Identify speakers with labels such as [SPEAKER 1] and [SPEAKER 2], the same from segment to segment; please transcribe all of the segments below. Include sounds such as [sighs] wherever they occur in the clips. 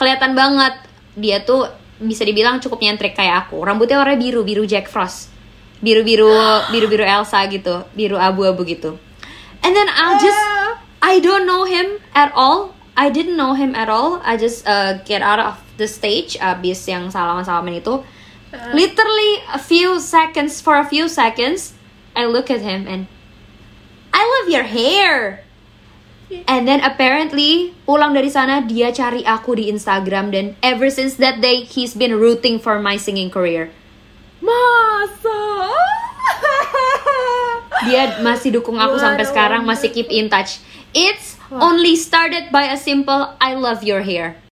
[SPEAKER 1] kelihatan banget. Dia tuh bisa dibilang cukup nyentrik kayak aku. Rambutnya warna biru biru Jack Frost. Biru biru biru biru Elsa gitu. Biru abu-abu gitu. And then I'll just I don't know him at all. I didn't know him at all. I just uh, get out of the stage abis yang salaman salaman itu literally a few seconds for a few seconds I look at him and I love your hair And then apparently pulang dari sana dia cari aku di Instagram dan ever since that day he's been rooting for my singing career.
[SPEAKER 2] Masa?
[SPEAKER 1] Dia masih dukung aku sampai sekarang, masih keep in touch. It's only started by a simple I love your hair.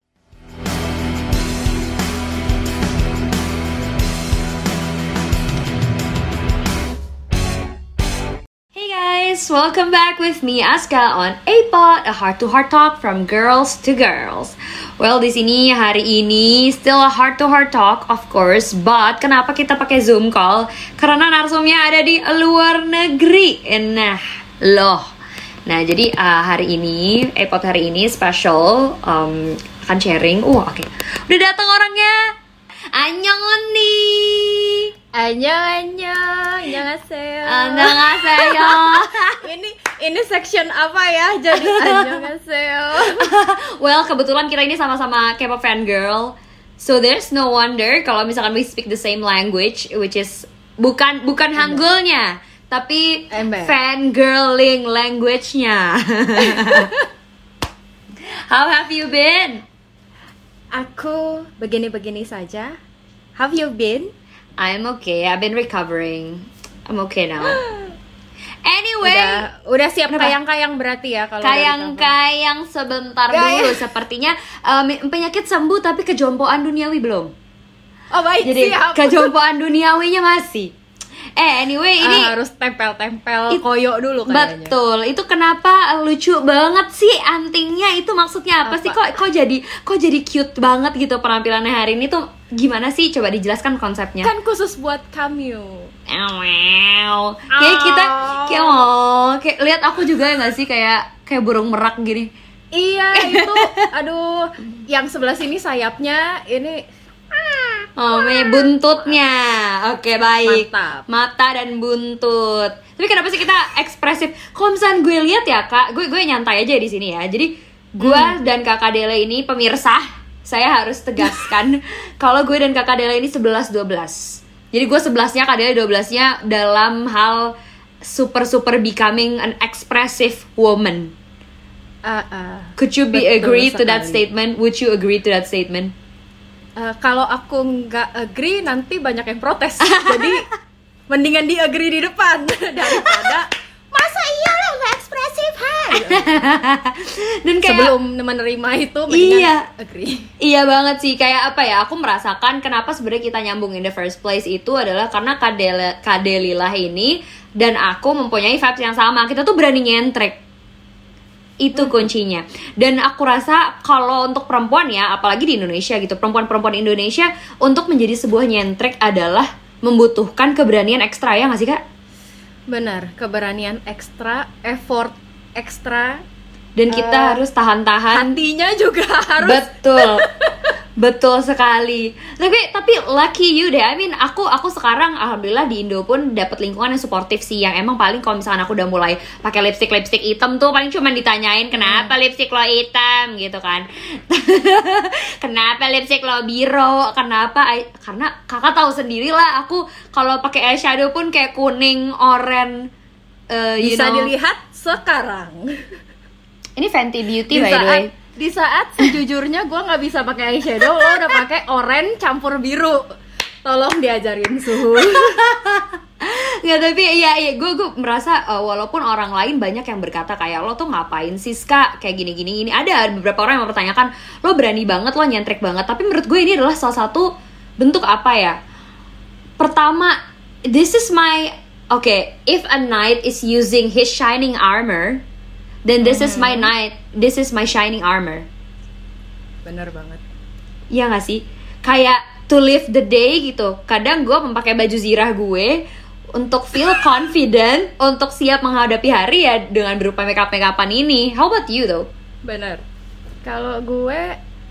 [SPEAKER 1] Guys, welcome back with me Aska on A-Pot, a heart-to-heart talk from girls to girls. Well, di sini hari ini still a heart-to-heart talk, of course, but kenapa kita pakai Zoom call? Karena narsumnya ada di luar negeri. Nah, loh. Nah, jadi uh, hari ini, A-Pot hari ini special um, akan sharing. Uh, oke. Udah datang orangnya. Annyeong nih.
[SPEAKER 2] Annyeong, annyeong, annyeonghaseyo
[SPEAKER 1] Annyeonghaseyo. [laughs]
[SPEAKER 2] Ini, ini section apa ya? Jadi annyeonghaseyo [laughs]
[SPEAKER 1] well, kebetulan kita ini sama-sama K-pop fan girl. So there's no wonder kalau misalkan we speak the same language which is bukan bukan Hangulnya, tapi
[SPEAKER 2] Ember.
[SPEAKER 1] fangirling language-nya. [laughs] How have you been?
[SPEAKER 2] Aku begini-begini saja Have you been?
[SPEAKER 1] I'm okay. I've been recovering. I'm okay now. [gasps] Anyway,
[SPEAKER 2] Udah, udah siap kayang-kayang berarti ya kalau
[SPEAKER 1] kayang-kayang sebentar
[SPEAKER 2] Kayang.
[SPEAKER 1] dulu. Sepertinya um, penyakit sembuh tapi kejompoan duniawi belum.
[SPEAKER 2] Oh baik,
[SPEAKER 1] Jadi
[SPEAKER 2] siap [laughs]
[SPEAKER 1] kejompoan duniawinya masih. Eh anyway ini
[SPEAKER 2] Ah, harus tempel-tempel
[SPEAKER 1] It-
[SPEAKER 2] koyo dulu kayaknya
[SPEAKER 1] betul. Itu kenapa lucu banget sih antingnya itu maksudnya apa,
[SPEAKER 2] Apa?
[SPEAKER 1] sih kok kok jadi kok jadi cute banget gitu penampilannya hari ini tuh gimana sih coba dijelaskan konsepnya.
[SPEAKER 2] Kan khusus buat kamu
[SPEAKER 1] Wow. Kayak kita kayak oh, kayak lihat aku juga ya nggak sih kayak kayak burung merak gini.
[SPEAKER 2] Iya [laughs] itu, aduh Yang sebelah sini sayapnya Ini
[SPEAKER 1] Oh, me buntutnya. Oke, baik.
[SPEAKER 2] Mantap.
[SPEAKER 1] Mata dan buntut. Tapi kenapa sih kita ekspresif? Kalau misalnya gue lihat ya, Kak, gue gue nyantai aja di sini ya. Jadi, gue dan Kakak Dele ini pemirsa, saya harus tegaskan [laughs] kalau gue dan Kakak Dele ini 11 12. Jadi gue 11-nya, Kak Dele 12-nya dalam hal super super becoming an expressive woman.
[SPEAKER 2] ah, ah.
[SPEAKER 1] Could you be agree to that statement? Would you agree to that statement?
[SPEAKER 2] Eh, kalau aku nggak agree nanti banyak yang protes [laughs] jadi mendingan di agree di depan [laughs] daripada masa iya lo nggak ekspresif hai [laughs]
[SPEAKER 1] dan kayak
[SPEAKER 2] sebelum menerima itu
[SPEAKER 1] Iya.
[SPEAKER 2] agree
[SPEAKER 1] Iya banget sih, kayak apa ya? Aku merasakan kenapa sebenarnya kita nyambung in the first place itu adalah karena Kadel Kadelilah ini dan aku mempunyai vibes yang sama. Kita tuh berani nyentrek. Itu kuncinya. Dan aku rasa kalau untuk perempuan ya, apalagi di Indonesia gitu, perempuan-perempuan Indonesia untuk menjadi sebuah nyentrek adalah membutuhkan keberanian ekstra ya nggak sih kak?
[SPEAKER 2] benar keberanian ekstra effort ekstra
[SPEAKER 1] Dan kita
[SPEAKER 2] Eh,
[SPEAKER 1] harus tahan-tahan
[SPEAKER 2] hatinya juga [laughs] harus
[SPEAKER 1] Betul. [laughs] Betul sekali. Tapi tapi lucky you deh. I mean, aku aku sekarang alhamdulillah di Indo pun dapat lingkungan yang suportif sih yang emang paling kalau misalkan aku udah mulai pakai lipstick lipstick hitam tuh paling cuma ditanyain kenapa lipstick lo hitam gitu kan. [laughs] kenapa lipstick lo biru? Kenapa I- karena kakak tahu sendiri lah aku kalau pakai eyeshadow pun kayak kuning, oranye you
[SPEAKER 2] bisa
[SPEAKER 1] know.
[SPEAKER 2] dilihat sekarang.
[SPEAKER 1] Ini Fenty Beauty
[SPEAKER 2] di
[SPEAKER 1] by the way.
[SPEAKER 2] di saat sejujurnya gue nggak bisa pakai eyeshadow lo udah pakai oranye campur biru. Tolong diajarin suhu. [laughs]
[SPEAKER 1] Nggak tapi iya iya gue gue merasa uh, walaupun orang lain banyak yang berkata kayak lo tuh ngapain sih kak kayak gini gini. Gini ada beberapa orang yang mempertanyakan lo berani banget lo nyentrik banget. Tapi menurut gue ini adalah salah satu bentuk apa ya? Pertama this is my okay if a knight is using his shining armor then this is my knight this is my shining armor
[SPEAKER 2] bener banget
[SPEAKER 1] Iya gak sih? Kayak to live the day gitu. Kadang gue memakai baju zirah gue untuk feel [laughs] confident, untuk siap menghadapi hari ya dengan berupa makeup makeupan ini. How about you though?
[SPEAKER 2] bener kalau gue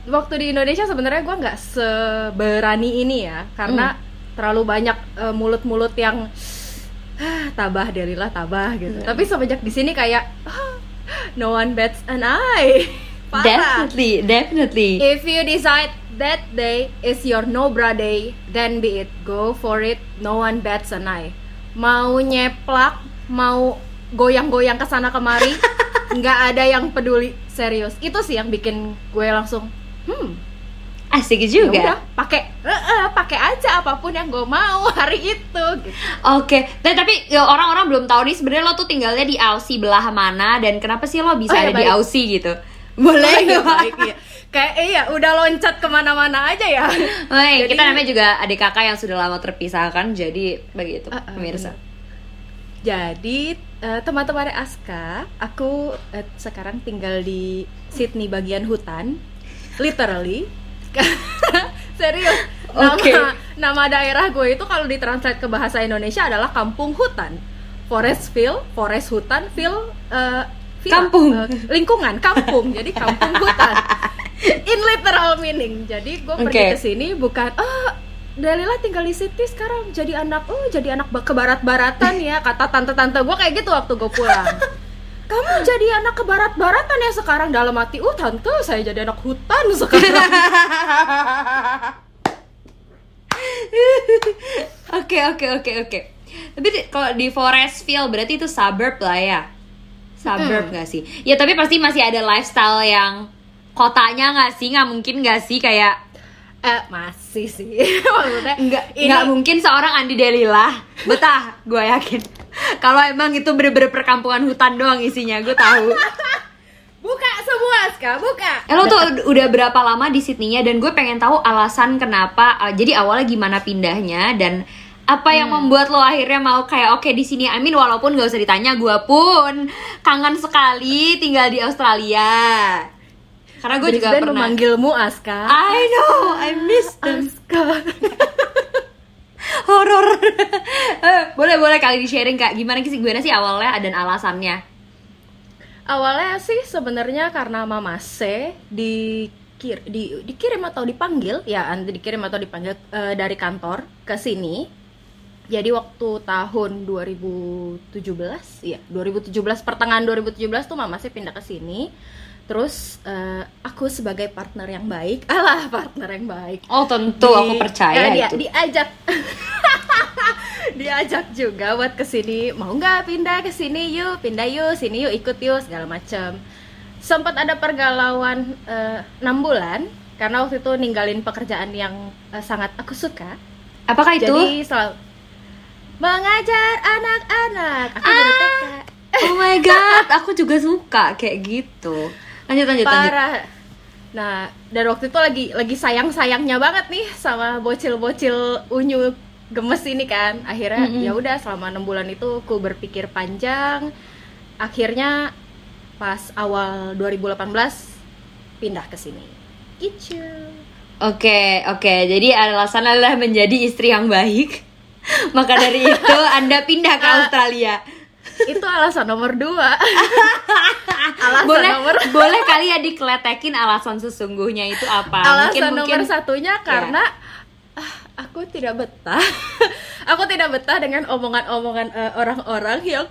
[SPEAKER 2] waktu di Indonesia sebenarnya gue nggak seberani ini ya karena terlalu banyak eh, mulut-mulut yang "Ah, tabah darilah tabah gitu.
[SPEAKER 1] Hmm.
[SPEAKER 2] Tapi semenjak di sini kayak "Ah, no one bets an eye. [laughs] Parah.
[SPEAKER 1] Definitely, definitely.
[SPEAKER 2] If you decide that day is your no bra day, then be it. Go for it. No one bets an eye. Mau nyeplak, mau goyang-goyang ke sana kemari, [laughs] nggak ada yang peduli. Serius. Itu sih yang bikin gue langsung, hmm,
[SPEAKER 1] Asik
[SPEAKER 2] ya
[SPEAKER 1] juga.
[SPEAKER 2] pakai, eh, eh, pakai aja apa pun yang gue mau [laughs] hari itu. Gitu.
[SPEAKER 1] Oke, Nah, tapi ya, orang-orang belum tahu nih sebenarnya lo tuh tinggalnya di Aussie belah mana dan kenapa sih lo bisa
[SPEAKER 2] Oh, ya,
[SPEAKER 1] ada di
[SPEAKER 2] baik.
[SPEAKER 1] Aussie gitu? Boleh
[SPEAKER 2] Oh, iya,
[SPEAKER 1] nggak?
[SPEAKER 2] baik, iya. Kayak iya, udah loncat ke mana-mana aja ya.
[SPEAKER 1] Woi,
[SPEAKER 2] Jadi-
[SPEAKER 1] kita namanya juga adik kakak yang sudah lama terpisahkan, jadi begitu
[SPEAKER 2] Ah, ah,
[SPEAKER 1] pemirsa.
[SPEAKER 2] Jadi eh, teman-teman Aska, aku eh, sekarang tinggal di Sydney bagian hutan, literally. [laughs] Serius. Nama
[SPEAKER 1] Oke.
[SPEAKER 2] nama daerah gue itu kalau ditranslate ke bahasa Indonesia adalah kampung hutan. Forestville, forest hutan, eh, villa,
[SPEAKER 1] Kampung.
[SPEAKER 2] eh, lingkungan, kampung. Jadi kampung hutan. [laughs] In literal meaning. Jadi gue pergi
[SPEAKER 1] Oke.
[SPEAKER 2] ke sini bukan oh Dalila tinggal di Sydney sekarang jadi anak oh jadi anak ke barat-baratan ya kata tante-tante gue kayak gitu waktu gue pulang kamu jadi anak ke barat-baratan ya sekarang dalam hati uh tante saya jadi anak hutan sekarang [laughs]
[SPEAKER 1] Oke oke oke oke. Tapi kalau di Forestville berarti itu suburb lah ya. Suburb nggak sih? Ya tapi pasti masih ada lifestyle yang kotanya nggak sih? Nggak mungkin nggak sih kayak
[SPEAKER 2] eh masih sih. [laughs] Maksudnya
[SPEAKER 1] nggak
[SPEAKER 2] ini
[SPEAKER 1] nggak mungkin seorang Andi Delila betah gue yakin. Kalau emang itu bener-bener perkampungan hutan doang isinya gue tahu. [laughs]
[SPEAKER 2] Buka semua ska buka.
[SPEAKER 1] Eh, lo tuh udah berapa lama di Sydney-nya? Dan gue pengen tahu alasan kenapa uh, jadi awalnya gimana pindahnya dan apa yang
[SPEAKER 2] Hmm.
[SPEAKER 1] membuat lo akhirnya mau kayak oke di sini Amin walaupun gak usah ditanya gue pun kangen sekali tinggal di Australia karena gue juga pernah.
[SPEAKER 2] memanggilmu Aska.
[SPEAKER 1] I know I miss them.
[SPEAKER 2] Aska. [laughs]
[SPEAKER 1] Horor Eh, boleh boleh kali di sharing kak. Gimana sih? Gimana sih awalnya dan alasannya?
[SPEAKER 2] Awalnya sih sebenarnya karena Mama C di di dikirim atau dipanggil ya nanti dikirim atau dipanggil eh, dari kantor ke sini. Jadi waktu tahun 2017 ya 2017 pertengahan 2017 tuh Mama C pindah ke sini terus eh, aku sebagai partner yang baik [laughs] alah partner yang baik.
[SPEAKER 1] Oh tentu
[SPEAKER 2] Di-
[SPEAKER 1] aku percaya
[SPEAKER 2] dia,
[SPEAKER 1] itu.
[SPEAKER 2] diajak. [laughs] Diajak juga buat ke sini mau nggak pindah ke sini yuk? Pindah yuk sini yuk ikut yuk segala macam sempat ada pergalauan eh, enam bulan karena waktu itu ninggalin pekerjaan yang eh, sangat aku suka.
[SPEAKER 1] Apakah itu?
[SPEAKER 2] Jadi selalu mengajar anak-anak. Aku TK
[SPEAKER 1] Oh my god, aku juga suka kayak gitu. Lanjut lanjut lanjut.
[SPEAKER 2] parah nah dan waktu itu lagi lagi sayang sayangnya banget nih sama bocil-bocil unyu gemes ini kan akhirnya
[SPEAKER 1] Mm-mm.
[SPEAKER 2] ya udah selama enam bulan itu aku berpikir panjang akhirnya pas awal 2018 pindah ke sini gitu
[SPEAKER 1] Oke oke, jadi alasan adalah menjadi istri yang baik. [laughs] Maka dari itu Anda pindah ke
[SPEAKER 2] Ah.
[SPEAKER 1] Australia.
[SPEAKER 2] Itu alasan nomor dua [laughs] alasan
[SPEAKER 1] boleh
[SPEAKER 2] nomor
[SPEAKER 1] boleh kali ya dikletekin alasan sesungguhnya itu apa?
[SPEAKER 2] alasan nomor satunya
[SPEAKER 1] Ya.
[SPEAKER 2] karena ah, aku tidak betah [laughs] aku tidak betah dengan omongan-omongan eh, orang-orang yang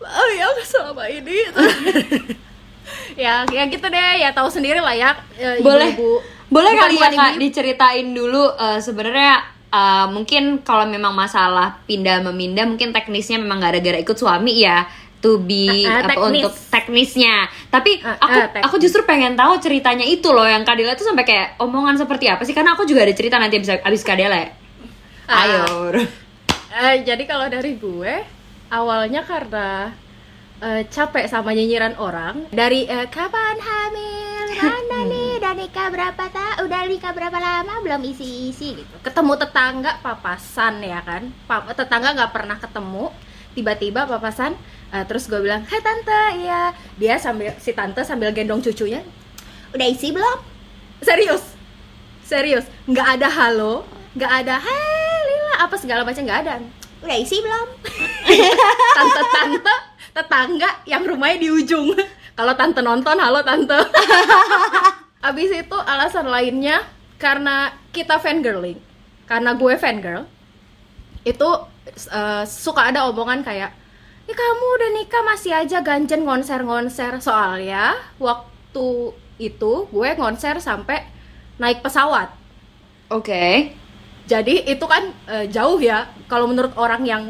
[SPEAKER 2] oh, yang selama ini [laughs] ya ya gitu deh ya tahu sendiri lah ya eh,
[SPEAKER 1] boleh
[SPEAKER 2] ibu-ibu.
[SPEAKER 1] boleh kali ya kak diceritain dulu eh, sebenarnya eh, mungkin kalau memang masalah pindah memindah mungkin teknisnya memang gara-gara ikut suami ya to be
[SPEAKER 2] Ah, ah,
[SPEAKER 1] apa
[SPEAKER 2] teknis.
[SPEAKER 1] untuk teknisnya tapi
[SPEAKER 2] Ah,
[SPEAKER 1] aku
[SPEAKER 2] ah, teknis.
[SPEAKER 1] aku justru pengen tahu ceritanya itu loh yang Kadela tuh sampai kayak omongan seperti apa sih karena aku juga ada cerita nanti abis abis Kadela ya.
[SPEAKER 2] Ah.
[SPEAKER 1] ayo
[SPEAKER 2] Eh, jadi kalau dari gue awalnya karena eh, capek sama nyinyiran orang dari eh, kapan hamil? Mana nih? Udah nikah berapa tak udah nikah berapa lama? Belum isi isi gitu. Ketemu tetangga papasan ya kan? Pap tetangga nggak pernah ketemu. Tiba-tiba papasan eh, terus gue bilang hai tante. Iya. Dia sambil si tante sambil gendong cucunya. Udah isi belum? Serius. Serius. Nggak ada halo. Nggak ada. Hai Lila. Apa segala macam nggak ada. Udah isi belum? [laughs] Tante-tante tetangga yang rumahnya di ujung. [laughs] Kalau tante nonton halo tante. [laughs] Abis itu alasan lainnya karena kita fangirling. Karena gue fangirl itu eh, suka ada omongan kayak ini kamu udah nikah masih aja ganjen konser-konser soalnya waktu itu gue konser sampai naik pesawat.
[SPEAKER 1] Oke.
[SPEAKER 2] jadi itu kan eh, jauh ya kalau menurut orang yang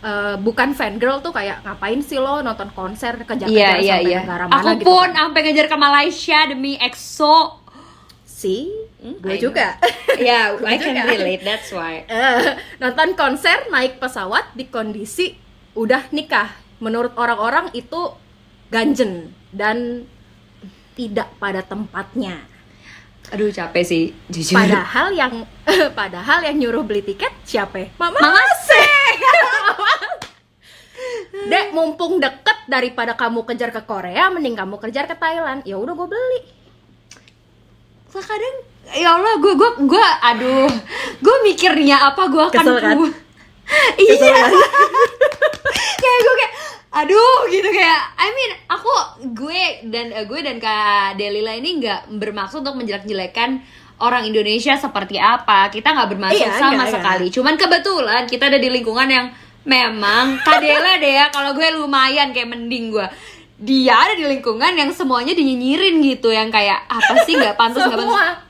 [SPEAKER 2] eh, bukan fangirl tuh kayak ngapain sih lo nonton konser kejar-kejar
[SPEAKER 1] Iya iya
[SPEAKER 2] sampai
[SPEAKER 1] iya.
[SPEAKER 2] negara mana
[SPEAKER 1] Aku
[SPEAKER 2] gitu
[SPEAKER 1] pun
[SPEAKER 2] kan.
[SPEAKER 1] sampai ngejar ke Malaysia demi EXO.
[SPEAKER 2] sih
[SPEAKER 1] Hmm,
[SPEAKER 2] gue juga [laughs]
[SPEAKER 1] Ya,
[SPEAKER 2] Gue
[SPEAKER 1] I can
[SPEAKER 2] juga.
[SPEAKER 1] relate. That's why. [laughs]
[SPEAKER 2] Eh, nonton konser naik pesawat di kondisi udah nikah menurut orang-orang itu ganjen dan tidak pada tempatnya
[SPEAKER 1] Aduh capek sih, jujur.
[SPEAKER 2] padahal yang [laughs] padahal yang nyuruh beli tiket siapa? Mama
[SPEAKER 1] Mama [laughs]
[SPEAKER 2] dek mumpung deket daripada kamu kejar ke Korea mending kamu kejar ke Thailand. Ya udah gue beli.
[SPEAKER 1] Kadang ya Allah gue gue gue aduh. Gue mikirnya apa gue akan
[SPEAKER 2] Kesel kan? [laughs]
[SPEAKER 1] iya. Kayak gue kayak aduh gitu kayak I mean aku gue dan eh, gue dan kak Delila ini nggak bermaksud untuk menjelek-jelekan orang Indonesia seperti apa. Kita nggak bermaksud
[SPEAKER 2] Iya,
[SPEAKER 1] sama
[SPEAKER 2] enggak,
[SPEAKER 1] sekali. Cuman kebetulan kita ada di lingkungan yang memang Kak Dela deh ya kalau gue lumayan kayak mending gue. Dia ada di lingkungan yang semuanya dinyinyirin gitu yang kayak apa sih nggak pantas nggak pantas.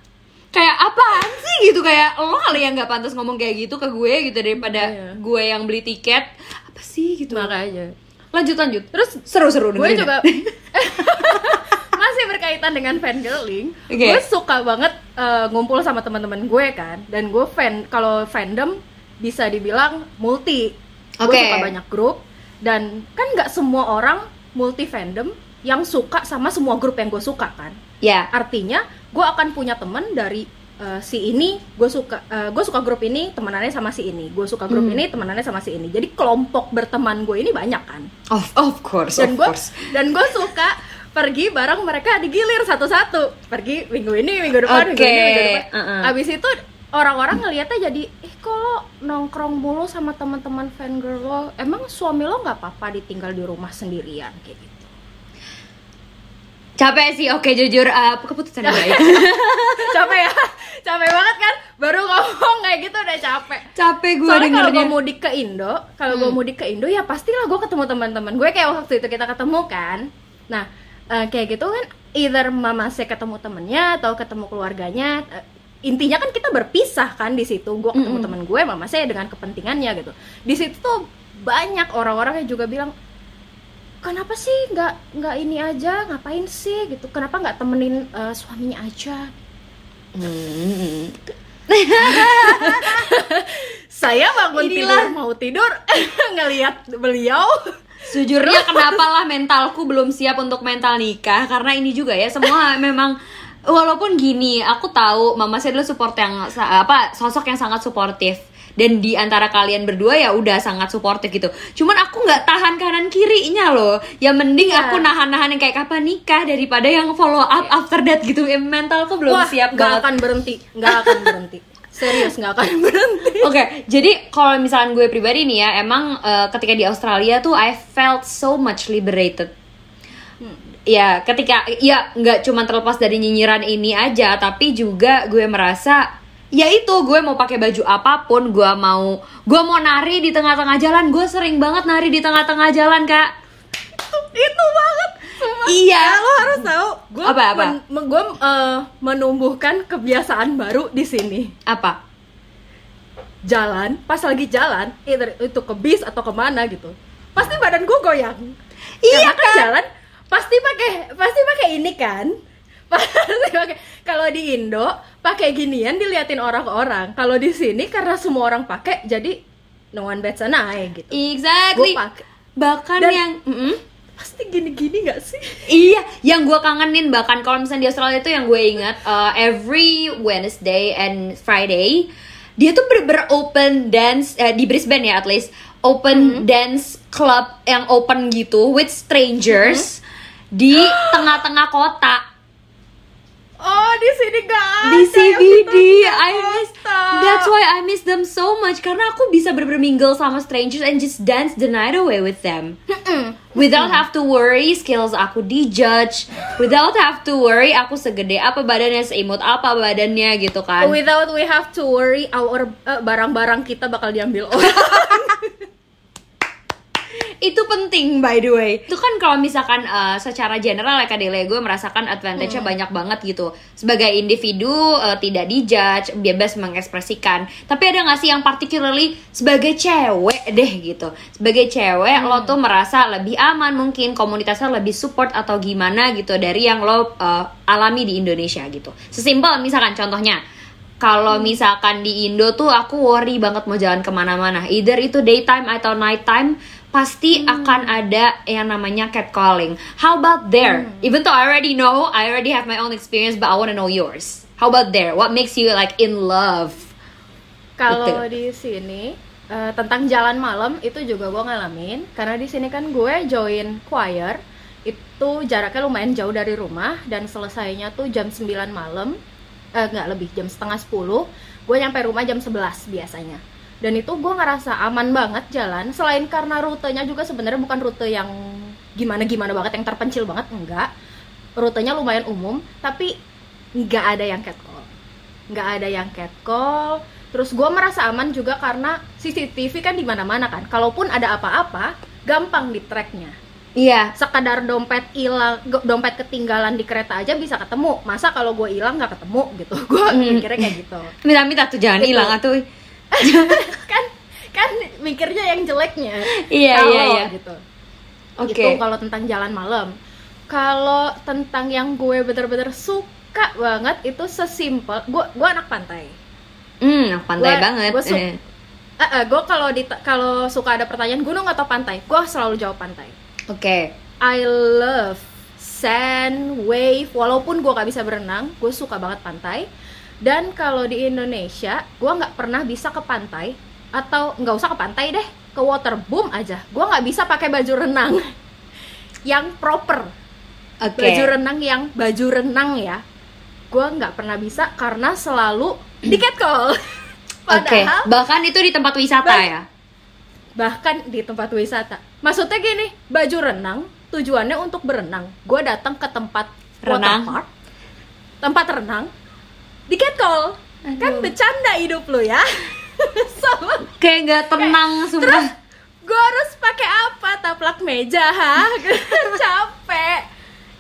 [SPEAKER 1] Kayak apaan sih gitu. Kayak lo kali yang nggak pantas ngomong kayak gitu ke gue gitu daripada
[SPEAKER 2] Iya.
[SPEAKER 1] gue yang beli tiket. Apa sih gitu.
[SPEAKER 2] Makanya
[SPEAKER 1] lanjut lanjut.
[SPEAKER 2] Terus
[SPEAKER 1] seru-seru
[SPEAKER 2] gue juga [laughs] masih berkaitan dengan fangirling.
[SPEAKER 1] Oke.
[SPEAKER 2] gue suka banget eh, ngumpul sama teman-teman gue kan. Dan gue fan kalau fandom bisa dibilang multi. Gue
[SPEAKER 1] Oke.
[SPEAKER 2] suka banyak grup. Dan kan nggak semua orang multi fandom yang suka sama semua grup yang gue suka kan.
[SPEAKER 1] Ya.
[SPEAKER 2] Artinya gue akan punya temen dari eh, si ini gue suka gue suka grup ini temenannya sama si ini. Gue suka grup
[SPEAKER 1] Hmm.
[SPEAKER 2] ini temenannya sama si ini. Jadi kelompok berteman gue ini banyak kan?
[SPEAKER 1] Of of course
[SPEAKER 2] dan gue dan gue suka pergi bareng mereka digilir satu-satu. Pergi minggu ini minggu depan minggu
[SPEAKER 1] Oke,
[SPEAKER 2] ini minggu depan.
[SPEAKER 1] Uh-uh.
[SPEAKER 2] abis itu orang-orang ngelihatnya jadi eh kok lo nongkrong mulu sama teman-teman fangirl lo? Emang suami lo nggak apa-apa ditinggal di rumah sendirian? Kayak gitu
[SPEAKER 1] capek sih oke jujur eh, keputusan yang baik? [laughs]
[SPEAKER 2] Capek ya? Capek banget kan? Baru ngomong kayak gitu udah capek.
[SPEAKER 1] Capek gue
[SPEAKER 2] soalnya kalau gue mudik ke Indo kalau gue
[SPEAKER 1] Hmm.
[SPEAKER 2] mudik ke Indo ya pastilah gue ketemu teman-teman gue kayak waktu itu kita ketemu kan. Nah eh, kayak gitu kan either mama saya ketemu temennya atau ketemu keluarganya Eh, intinya kan kita berpisah kan di situ. Gue ketemu
[SPEAKER 1] Mm-mm.
[SPEAKER 2] teman gue mama saya dengan kepentingannya gitu. Di situ tuh banyak orang-orang yang juga bilang kenapa sih nggak nggak ini aja? Ngapain sih? Gitu. Kenapa nggak temenin eh, suaminya aja?
[SPEAKER 1] Hmm. [laughs]
[SPEAKER 2] saya bangun
[SPEAKER 1] Inilah.
[SPEAKER 2] tidur mau tidur [laughs] ngelihat beliau.
[SPEAKER 1] Sejujurnya kenapa lah mentalku belum siap untuk mental nikah. Karena ini juga ya semua [laughs] memang Walaupun gini, aku tahu mama saya adalah support yang apa sosok yang sangat suportif dan di antara kalian berdua ya udah sangat suportif gitu. Cuman aku nggak tahan kanan kirinya loh. Ya mending
[SPEAKER 2] Iya.
[SPEAKER 1] aku nahan-nahan yang kayak kapan nikah daripada yang follow up after that gitu. Ya, mentalku belum
[SPEAKER 2] Wah,
[SPEAKER 1] siap
[SPEAKER 2] nggak
[SPEAKER 1] banget.
[SPEAKER 2] akan berhenti, nggak akan berhenti. Serius nggak akan berhenti. [laughs]
[SPEAKER 1] Oke, jadi kalau misalkan gue pribadi nih ya, emang eh, ketika di Australia tuh I felt so much liberated. Ya, ketika ya nggak cuma terlepas dari nyinyiran ini aja, tapi juga gue merasa ya itu gue mau pakai baju apa pun, gue mau gue mau nari di tengah-tengah jalan, gue sering banget nari di tengah-tengah jalan kak.
[SPEAKER 2] Itu banget. Sumpah.
[SPEAKER 1] Iya.
[SPEAKER 2] Ya, lo harus tahu. Gue
[SPEAKER 1] Apa, apa?
[SPEAKER 2] gue eh, menumbuhkan kebiasaan baru di sini.
[SPEAKER 1] Apa?
[SPEAKER 2] Jalan, pas lagi jalan, either itu ke bis atau ke mana gitu, pasti badan gue goyang.
[SPEAKER 1] Iya
[SPEAKER 2] Karena kan jalan pasti pakai pasti pakai ini kan. Pasti pakai. [laughs] Kalau di Indo pakai ginian diliatin orang-orang. Kalau di sini karena semua orang pakai jadi no one bets an eye gitu.
[SPEAKER 1] Exactly.
[SPEAKER 2] Pakai.
[SPEAKER 1] Bahkan
[SPEAKER 2] Dan-
[SPEAKER 1] yang Mm-mm.
[SPEAKER 2] Pasti gini-gini gak sih?
[SPEAKER 1] Iya, yang gue kangenin bahkan kalau misalnya di Australia itu yang gue ingat uh, every Wednesday and Friday dia tuh ber, open dance uh, di Brisbane ya at least open dance club yang open gitu with strangers di [gasps] tengah-tengah kota
[SPEAKER 2] Oh, di sini gak ada.
[SPEAKER 1] di CBD. I miss that's why I miss them so much karena aku bisa bermingle sama strangers and just dance the night away with them. Without have to worry skills aku dijudge, without have to worry aku segede apa badannya, seimut apa badannya gitu kan.
[SPEAKER 2] Without we have to worry our eh, barang-barang kita bakal diambil orang. [laughs]
[SPEAKER 1] itu penting by the way. Itu kan kalau misalkan uh, secara general ya kadele gue merasakan advantage-nya banyak banget gitu. Sebagai individu uh, tidak dijudge bebas mengekspresikan. Tapi ada nggak sih yang particularly sebagai cewek deh gitu? Sebagai cewek lo tuh merasa lebih aman mungkin komunitasnya lebih support atau gimana gitu dari yang lo uh, alami di Indonesia gitu. Sesimpel misalkan contohnya kalau misalkan di Indo tuh aku worry banget mau jalan ke mana-mana. Either itu daytime atau nighttime pasti akan ada yang namanya catcalling. How about there? Even though I already know I already have my own experience but I wanna know yours. How about there? What makes you like in love?
[SPEAKER 2] Kalau
[SPEAKER 1] Gitu.
[SPEAKER 2] di sini eh, tentang jalan malam itu juga gue ngalamin. Karena di sini kan gue join choir itu jaraknya lumayan jauh dari rumah dan selesainya tuh jam 9 malam. Eh nggak lebih jam setengah 10 gue nyampe rumah jam 11 biasanya dan itu gue ngerasa aman banget jalan selain karena rutenya juga sebenarnya bukan rute yang gimana gimana banget yang terpencil banget enggak. Rutenya lumayan umum tapi nggak ada yang catcall. Nggak ada yang catcall. Terus gue merasa aman juga karena CCTV kan di mana-mana kan. Kalaupun ada apa-apa gampang di tracknya.
[SPEAKER 1] Iya.
[SPEAKER 2] Sekadar dompet hilang dompet ketinggalan di kereta aja bisa ketemu. Masa kalau gue hilang nggak ketemu gitu? [laughs] Gue
[SPEAKER 1] Hmm.
[SPEAKER 2] mikirnya kayak gitu.
[SPEAKER 1] Minta-minta tuh jangan
[SPEAKER 2] Gitu.
[SPEAKER 1] hilang atuh [laughs]
[SPEAKER 2] kan kan mikirnya yang jeleknya
[SPEAKER 1] Iya,
[SPEAKER 2] Kalau
[SPEAKER 1] iya, iya.
[SPEAKER 2] gitu
[SPEAKER 1] oke
[SPEAKER 2] Itu kalau tentang jalan malam. Kalau tentang yang gue bener-bener suka banget itu sesimpel. Gue gue anak pantai.
[SPEAKER 1] hmm pantai
[SPEAKER 2] Gua-
[SPEAKER 1] banget
[SPEAKER 2] gua su-
[SPEAKER 1] Eh.
[SPEAKER 2] Eh, eh, gue kalau di kalau suka ada pertanyaan gunung atau pantai, gue selalu jawab pantai.
[SPEAKER 1] oke
[SPEAKER 2] I love sand, wave. Walaupun gue gak bisa berenang, gue suka banget pantai. Dan kalau di Indonesia, gue nggak pernah bisa ke pantai atau nggak usah ke pantai deh, ke waterboom aja. Gue nggak bisa pakai baju renang [laughs] yang proper.
[SPEAKER 1] Oke.
[SPEAKER 2] Baju renang yang baju renang ya. Gue nggak pernah bisa karena selalu [clears throat] di catcall. [laughs]
[SPEAKER 1] Oke
[SPEAKER 2] padahal
[SPEAKER 1] bahkan itu di tempat wisata
[SPEAKER 2] Bah-
[SPEAKER 1] ya?
[SPEAKER 2] Bahkan di tempat wisata. Maksudnya gini baju renang tujuannya untuk berenang. Gue datang ke tempat
[SPEAKER 1] Renang.
[SPEAKER 2] tempat renang di catcall. Kan bercanda hidup lo ya. [laughs] Sama
[SPEAKER 1] kayak nggak tenang sumpah.
[SPEAKER 2] gue harus pakai apa? Taplak meja ha? [laughs] Capek.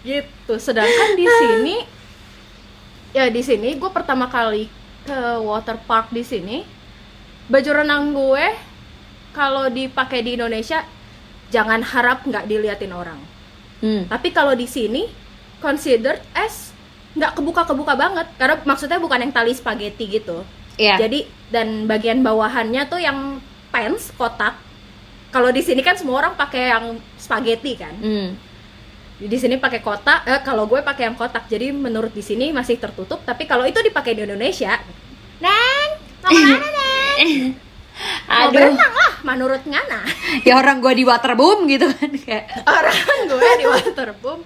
[SPEAKER 2] Gitu. Sedangkan di sini ya di sini gue pertama kali ke water park di sini baju renang gue kalau dipakai di Indonesia jangan harap nggak diliatin orang.
[SPEAKER 1] Hmm.
[SPEAKER 2] tapi kalau di sini considered as nggak kebuka-kebuka banget karena maksudnya bukan yang tali spaghetti gitu
[SPEAKER 1] Iya.
[SPEAKER 2] jadi dan bagian bawahannya tuh yang pants kotak. Kalau di sini kan semua orang pakai yang spaghetti kan.
[SPEAKER 1] Hmm.
[SPEAKER 2] Di sini pakai kotak. Eh, kalau gue pakai yang kotak. Jadi menurut di sini masih tertutup. Tapi kalau itu dipakai di Indonesia, Neng, mau [laughs] ke mana Neng? Mau
[SPEAKER 1] Aduh,
[SPEAKER 2] berenang lah, menurut Ngana.
[SPEAKER 1] ya orang gua di waterboom gitu kan kayak.
[SPEAKER 2] Orang gue di waterboom.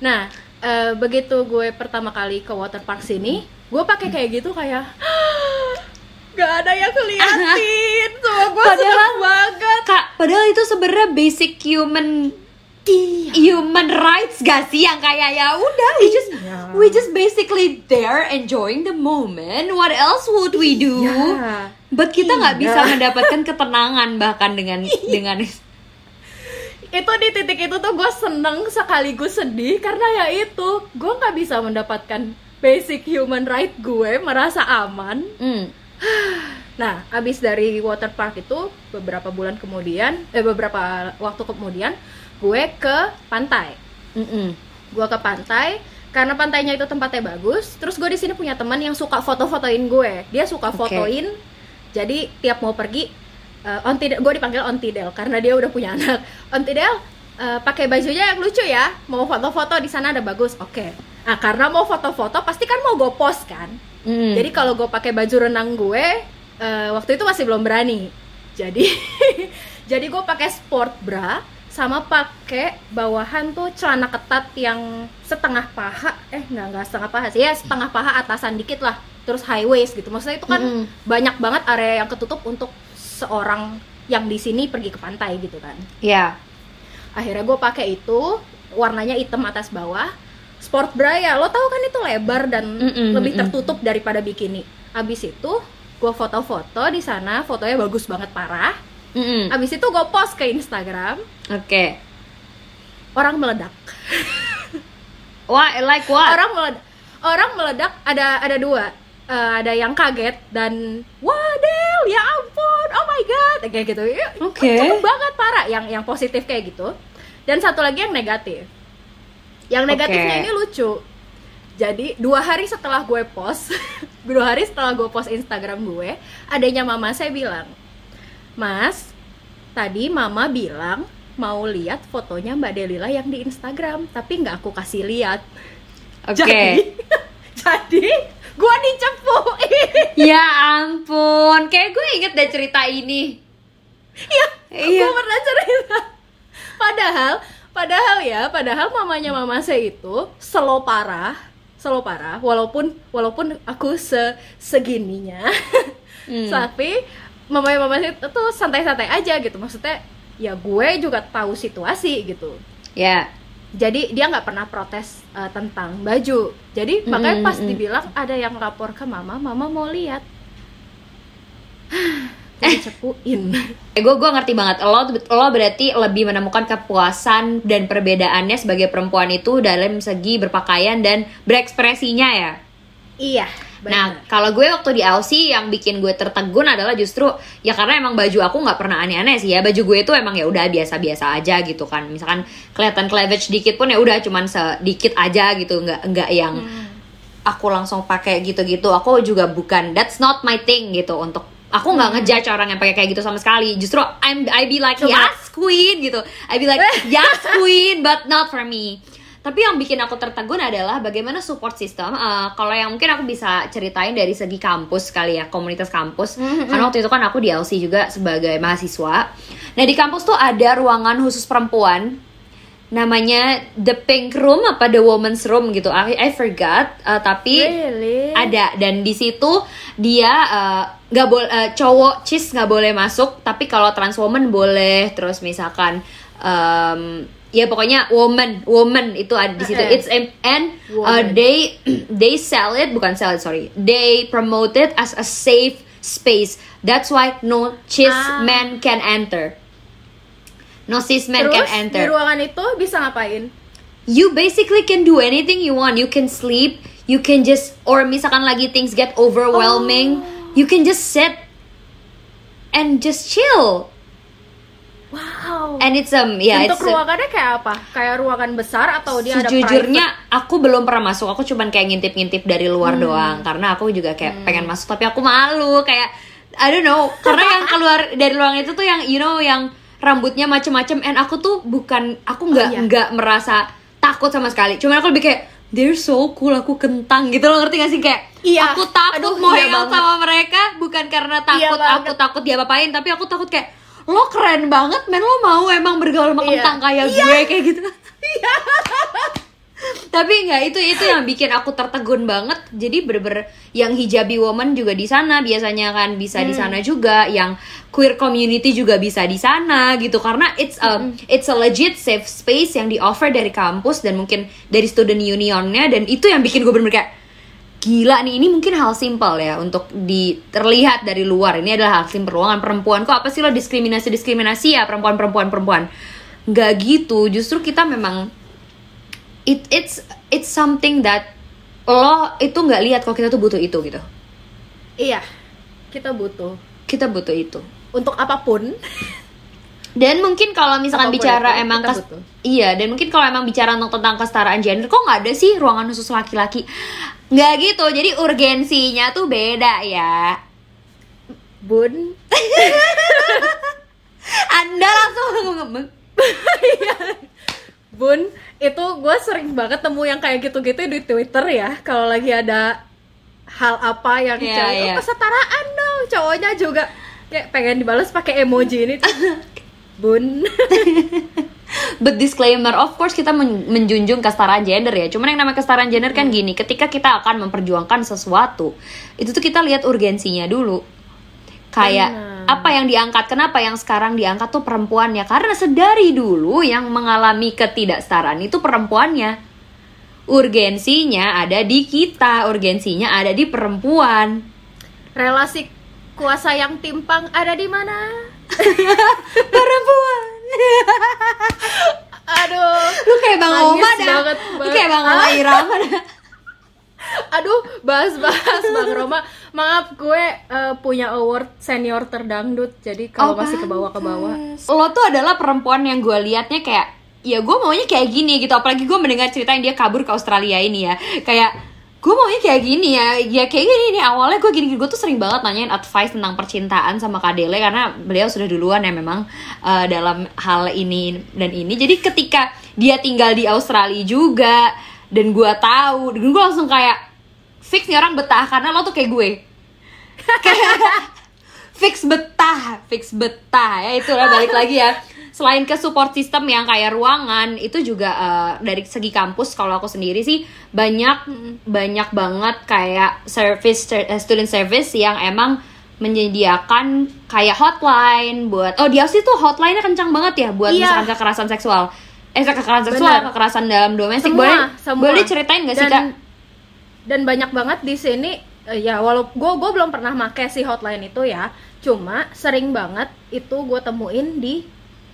[SPEAKER 2] Nah, eh, begitu gue pertama kali ke waterpark sini, gue pakai kayak gitu kayak [gasps] Gak ada yang ngeliatin, [laughs] semua gue seneng banget
[SPEAKER 1] Kak, padahal itu sebenarnya basic human
[SPEAKER 2] Iya.
[SPEAKER 1] human rights gak sih yang kayak ya udah we just
[SPEAKER 2] Iya.
[SPEAKER 1] we just basically there enjoying the moment. What else would we do?
[SPEAKER 2] Iya.
[SPEAKER 1] But kita nggak
[SPEAKER 2] Iya.
[SPEAKER 1] bisa mendapatkan ketenangan bahkan dengan [laughs] dengan
[SPEAKER 2] itu di titik itu tuh gue seneng sekaligus sedih karena ya itu gue nggak bisa mendapatkan basic human right gue merasa aman
[SPEAKER 1] Hmm. [sighs]
[SPEAKER 2] nah abis dari water park itu beberapa bulan kemudian eh beberapa waktu kemudian gue ke pantai
[SPEAKER 1] Mm-mm.
[SPEAKER 2] gue ke pantai karena pantainya itu tempatnya bagus terus gue di sini punya teman yang suka foto-fotoin gue dia suka
[SPEAKER 1] Oke.
[SPEAKER 2] fotoin jadi tiap mau pergi uh, onti gue dipanggil ontidel karena dia udah punya anak. Ontidel uh, pakai bajunya yang lucu ya. Mau foto-foto di sana ada bagus oke. Nah karena mau foto-foto pasti kan mau gue post kan.
[SPEAKER 1] Mm.
[SPEAKER 2] jadi kalau gue pakai baju renang gue eh, waktu itu masih belum berani. Jadi [laughs] jadi gue pakai sport bra sama pakai bawahan tuh celana ketat yang setengah paha. Eh nggak nggak setengah paha sih. Ya setengah paha atasan dikit lah. Terus high waist gitu. Maksudnya itu kan
[SPEAKER 1] Mm-mm.
[SPEAKER 2] banyak banget area yang ketutup untuk seorang yang di sini pergi ke pantai gitu kan.
[SPEAKER 1] Ya
[SPEAKER 2] akhirnya gue pakai itu warnanya hitam atas bawah. Sport bra ya lo tahu kan itu lebar dan
[SPEAKER 1] Mm-mm,
[SPEAKER 2] lebih
[SPEAKER 1] mm-mm.
[SPEAKER 2] tertutup daripada bikini. Abis itu gue foto-foto di sana fotonya bagus banget parah.
[SPEAKER 1] Mm-mm.
[SPEAKER 2] abis itu gue post ke Instagram.
[SPEAKER 1] Oke.
[SPEAKER 2] Orang meledak.
[SPEAKER 1] Wah like what?
[SPEAKER 2] Orang meledak orang meledak ada ada dua Eh, ada yang kaget dan wah Del ya ampun oh my god kayak gitu. Ya,
[SPEAKER 1] Oke.
[SPEAKER 2] cukup banget parah yang yang positif kayak gitu. Dan satu lagi yang negatif. Yang negatifnya
[SPEAKER 1] Oke.
[SPEAKER 2] ini lucu. Jadi dua hari setelah gue post [laughs] dua hari setelah gue post Instagram gue adanya mama saya bilang. Mas tadi mama bilang mau lihat fotonya mbak Delila yang di Instagram tapi nggak aku kasih lihat.
[SPEAKER 1] Oke. [laughs]
[SPEAKER 2] Jadi jadi gue dicepuin
[SPEAKER 1] ya ampun kayak gue inget deh cerita ini
[SPEAKER 2] Iya,
[SPEAKER 1] Iya.
[SPEAKER 2] gue pernah cerita. Padahal, padahal ya, padahal mamanya mama saya itu slow parah, slow parah. Walaupun, walaupun aku se segininya,
[SPEAKER 1] Hmm.
[SPEAKER 2] tapi mamanya mama saya itu santai-santai aja gitu. Maksudnya, ya gue juga tahu situasi gitu.
[SPEAKER 1] ya
[SPEAKER 2] Jadi dia nggak pernah protes uh, tentang baju. Jadi makanya pas
[SPEAKER 1] mm, mm.
[SPEAKER 2] dibilang ada yang lapor ke mama, mama mau lihat. [sighs] Dicepuin.
[SPEAKER 1] gue gue ngerti banget lo lo berarti lebih menemukan kepuasan dan perbedaannya sebagai perempuan itu dalam segi berpakaian dan berekspresinya ya
[SPEAKER 2] Iya.
[SPEAKER 1] Nah, kalau gue waktu di LC yang bikin gue tertegun adalah justru ya karena emang baju aku nggak pernah aneh-aneh sih ya. Baju gue itu emang ya udah biasa-biasa aja gitu kan. Misalkan kelihatan cleavage dikit pun ya udah cuman sedikit aja gitu, nggak nggak yang
[SPEAKER 2] Hmm.
[SPEAKER 1] aku langsung pakai gitu-gitu. Aku juga bukan that's not my thing gitu untuk aku nggak ngejudge orang yang pakai kayak gitu sama sekali. Justru I'm I be like
[SPEAKER 2] Cuma-
[SPEAKER 1] yes queen gitu. I be like yes queen but not for me. Tapi yang bikin aku tertegun adalah bagaimana support system. Eh, kalau yang mungkin aku bisa ceritain dari segi kampus kali ya, komunitas kampus.
[SPEAKER 2] Mhm.
[SPEAKER 1] Karena waktu itu kan aku di LC juga sebagai mahasiswa. Nah di kampus tuh ada ruangan khusus perempuan. Namanya the pink room apa the woman's room gitu. I, I forgot. Eh, tapi
[SPEAKER 2] Really?
[SPEAKER 1] ada dan di situ dia eh, nggak boleh cowok cis nggak boleh masuk tapi kalau trans woman boleh terus misalkan em, ya pokoknya woman woman itu ada di situ it's and uh, they [clears throat] they sell it bukan sell it sorry they promote it as a safe space that's why no cis
[SPEAKER 2] Ah.
[SPEAKER 1] man can enter no cis man
[SPEAKER 2] Terus
[SPEAKER 1] can enter
[SPEAKER 2] di ruangan itu bisa ngapain?
[SPEAKER 1] you basically can do anything you want. You can sleep, you can just or misalkan lagi things get overwhelming,
[SPEAKER 2] Oh.
[SPEAKER 1] you can just sit and just chill.
[SPEAKER 2] Wow.
[SPEAKER 1] And it's um yeah,
[SPEAKER 2] Bentuk
[SPEAKER 1] it's
[SPEAKER 2] ruangannya kayak apa? Kayak ruangan besar atau dia ada
[SPEAKER 1] sejujurnya aku belum pernah masuk. Aku cuman kayak ngintip-ngintip dari luar
[SPEAKER 2] Hmm.
[SPEAKER 1] doang karena aku juga kayak pengen masuk tapi aku malu kayak I don't know karena yang keluar dari ruang itu tuh yang you know yang rambutnya macem-macem and aku tuh bukan aku nggak
[SPEAKER 2] iya.
[SPEAKER 1] nggak merasa takut sama sekali. Cuman aku lebih kayak they're so cool aku kentang gitu loh ngerti gak sih kayak
[SPEAKER 2] Iya.
[SPEAKER 1] aku takut
[SPEAKER 2] Aduh,
[SPEAKER 1] mau
[SPEAKER 2] iya
[SPEAKER 1] hangout sama mereka bukan karena takut
[SPEAKER 2] Iya
[SPEAKER 1] aku takut dia apain tapi aku takut kayak lo keren banget men lo mau emang bergaul sama
[SPEAKER 2] Iya.
[SPEAKER 1] kentang kayak gue kayak gitu. [laughs] Tapi nggak itu itu yang bikin aku tertegun banget. Jadi bener-bener yang hijabi woman juga di sana biasanya kan bisa di sana juga. Yang queer community juga bisa di sana gitu. Karena it's a it's a legit safe space yang di offer dari kampus dan mungkin dari student unionnya. Dan itu yang bikin gue bener-bener kayak gila nih ini mungkin hal simpel ya untuk di terlihat dari luar. Ini adalah hal simpel. Ruangan perempuan kok apa sih lo diskriminasi diskriminasi ya perempuan perempuan perempuan nggak gitu. Justru kita memang it it's it's something that lo itu nggak lihat kalau kita tuh butuh itu gitu.
[SPEAKER 2] Iya. Kita butuh.
[SPEAKER 1] Kita butuh itu.
[SPEAKER 2] Untuk apa pun.
[SPEAKER 1] Dan mungkin kalau misalkan bicara
[SPEAKER 2] itu,
[SPEAKER 1] emang kes-
[SPEAKER 2] butuh.
[SPEAKER 1] iya dan mungkin kalau emang bicara tentang, tentang kesetaraan gender kok nggak ada sih ruangan khusus laki-laki nggak gitu jadi urgensinya tuh beda ya
[SPEAKER 2] Bun. [laughs]
[SPEAKER 1] anda langsung ngomong [laughs]
[SPEAKER 2] Bun, itu gue sering banget temu yang kayak gitu-gitu di Twitter ya. Kalau lagi ada hal apa yang
[SPEAKER 1] Iya,
[SPEAKER 2] cewek,
[SPEAKER 1] iya.
[SPEAKER 2] "Oh, kesetaraan dong, cowoknya juga kayak pengen dibalas pakai emoji ini tuh. [laughs] Bun. [laughs]
[SPEAKER 1] But disclaimer, of course kita men- menjunjung kesetaraan gender ya. Cuman yang namanya kesetaraan gender kan
[SPEAKER 2] Hmm.
[SPEAKER 1] gini, ketika kita akan memperjuangkan sesuatu, itu tuh kita lihat urgensinya dulu. Kayak
[SPEAKER 2] Benar.
[SPEAKER 1] apa yang diangkat, kenapa yang sekarang diangkat tuh perempuannya? Karena sedari dulu yang mengalami ketidaksetaraan itu perempuannya. Urgensinya ada di kita, urgensinya ada di perempuan.
[SPEAKER 2] relasi kuasa yang timpang ada di mana
[SPEAKER 1] Perempuan.
[SPEAKER 2] aduh
[SPEAKER 1] Lu kayak Bang Oma dah.
[SPEAKER 2] banget,
[SPEAKER 1] Lu kayak Bang Oma. Irama dah.
[SPEAKER 2] aduh bahas-bahas bang Roma maaf gue eh, punya award senior terdangdut jadi kalau masih ke bawah ke bawah
[SPEAKER 1] Lo tuh adalah perempuan yang gue liatnya kayak ya gue maunya kayak gini gitu apalagi gue mendengar cerita yang dia kabur ke Australia ini ya kayak gue maunya kayak gini ya. Ya kayak gini nih. Awalnya gue gini gue tuh sering banget nanyain advice tentang percintaan sama Kadele karena beliau sudah duluan ya memang eh, dalam hal ini dan ini. Jadi ketika dia tinggal di Australia juga dan gue tahu dan gue langsung kayak fix nih orang betah karena lo tuh kayak gue. [laughs] Fix betah, fix betah. Ya itulah balik lagi ya. Selain ke support system yang kayak ruangan, itu juga eh, dari segi kampus kalau aku sendiri sih banyak banyak banget kayak service eh, student service yang emang menyediakan kayak hotline buat oh di Aussie tuh hotline-nya kencang banget ya buat
[SPEAKER 2] Iya.
[SPEAKER 1] misalkan kekerasan seksual. Eh kekerasan seksual,
[SPEAKER 2] Bener.
[SPEAKER 1] kekerasan dalam domestik.
[SPEAKER 2] Semua,
[SPEAKER 1] boleh
[SPEAKER 2] semua.
[SPEAKER 1] boleh diceritain gak sih
[SPEAKER 2] Dan-
[SPEAKER 1] Kak?
[SPEAKER 2] dan banyak banget di sini eh, ya walau gue gue belum pernah make si hotline itu ya cuma sering banget itu gue temuin di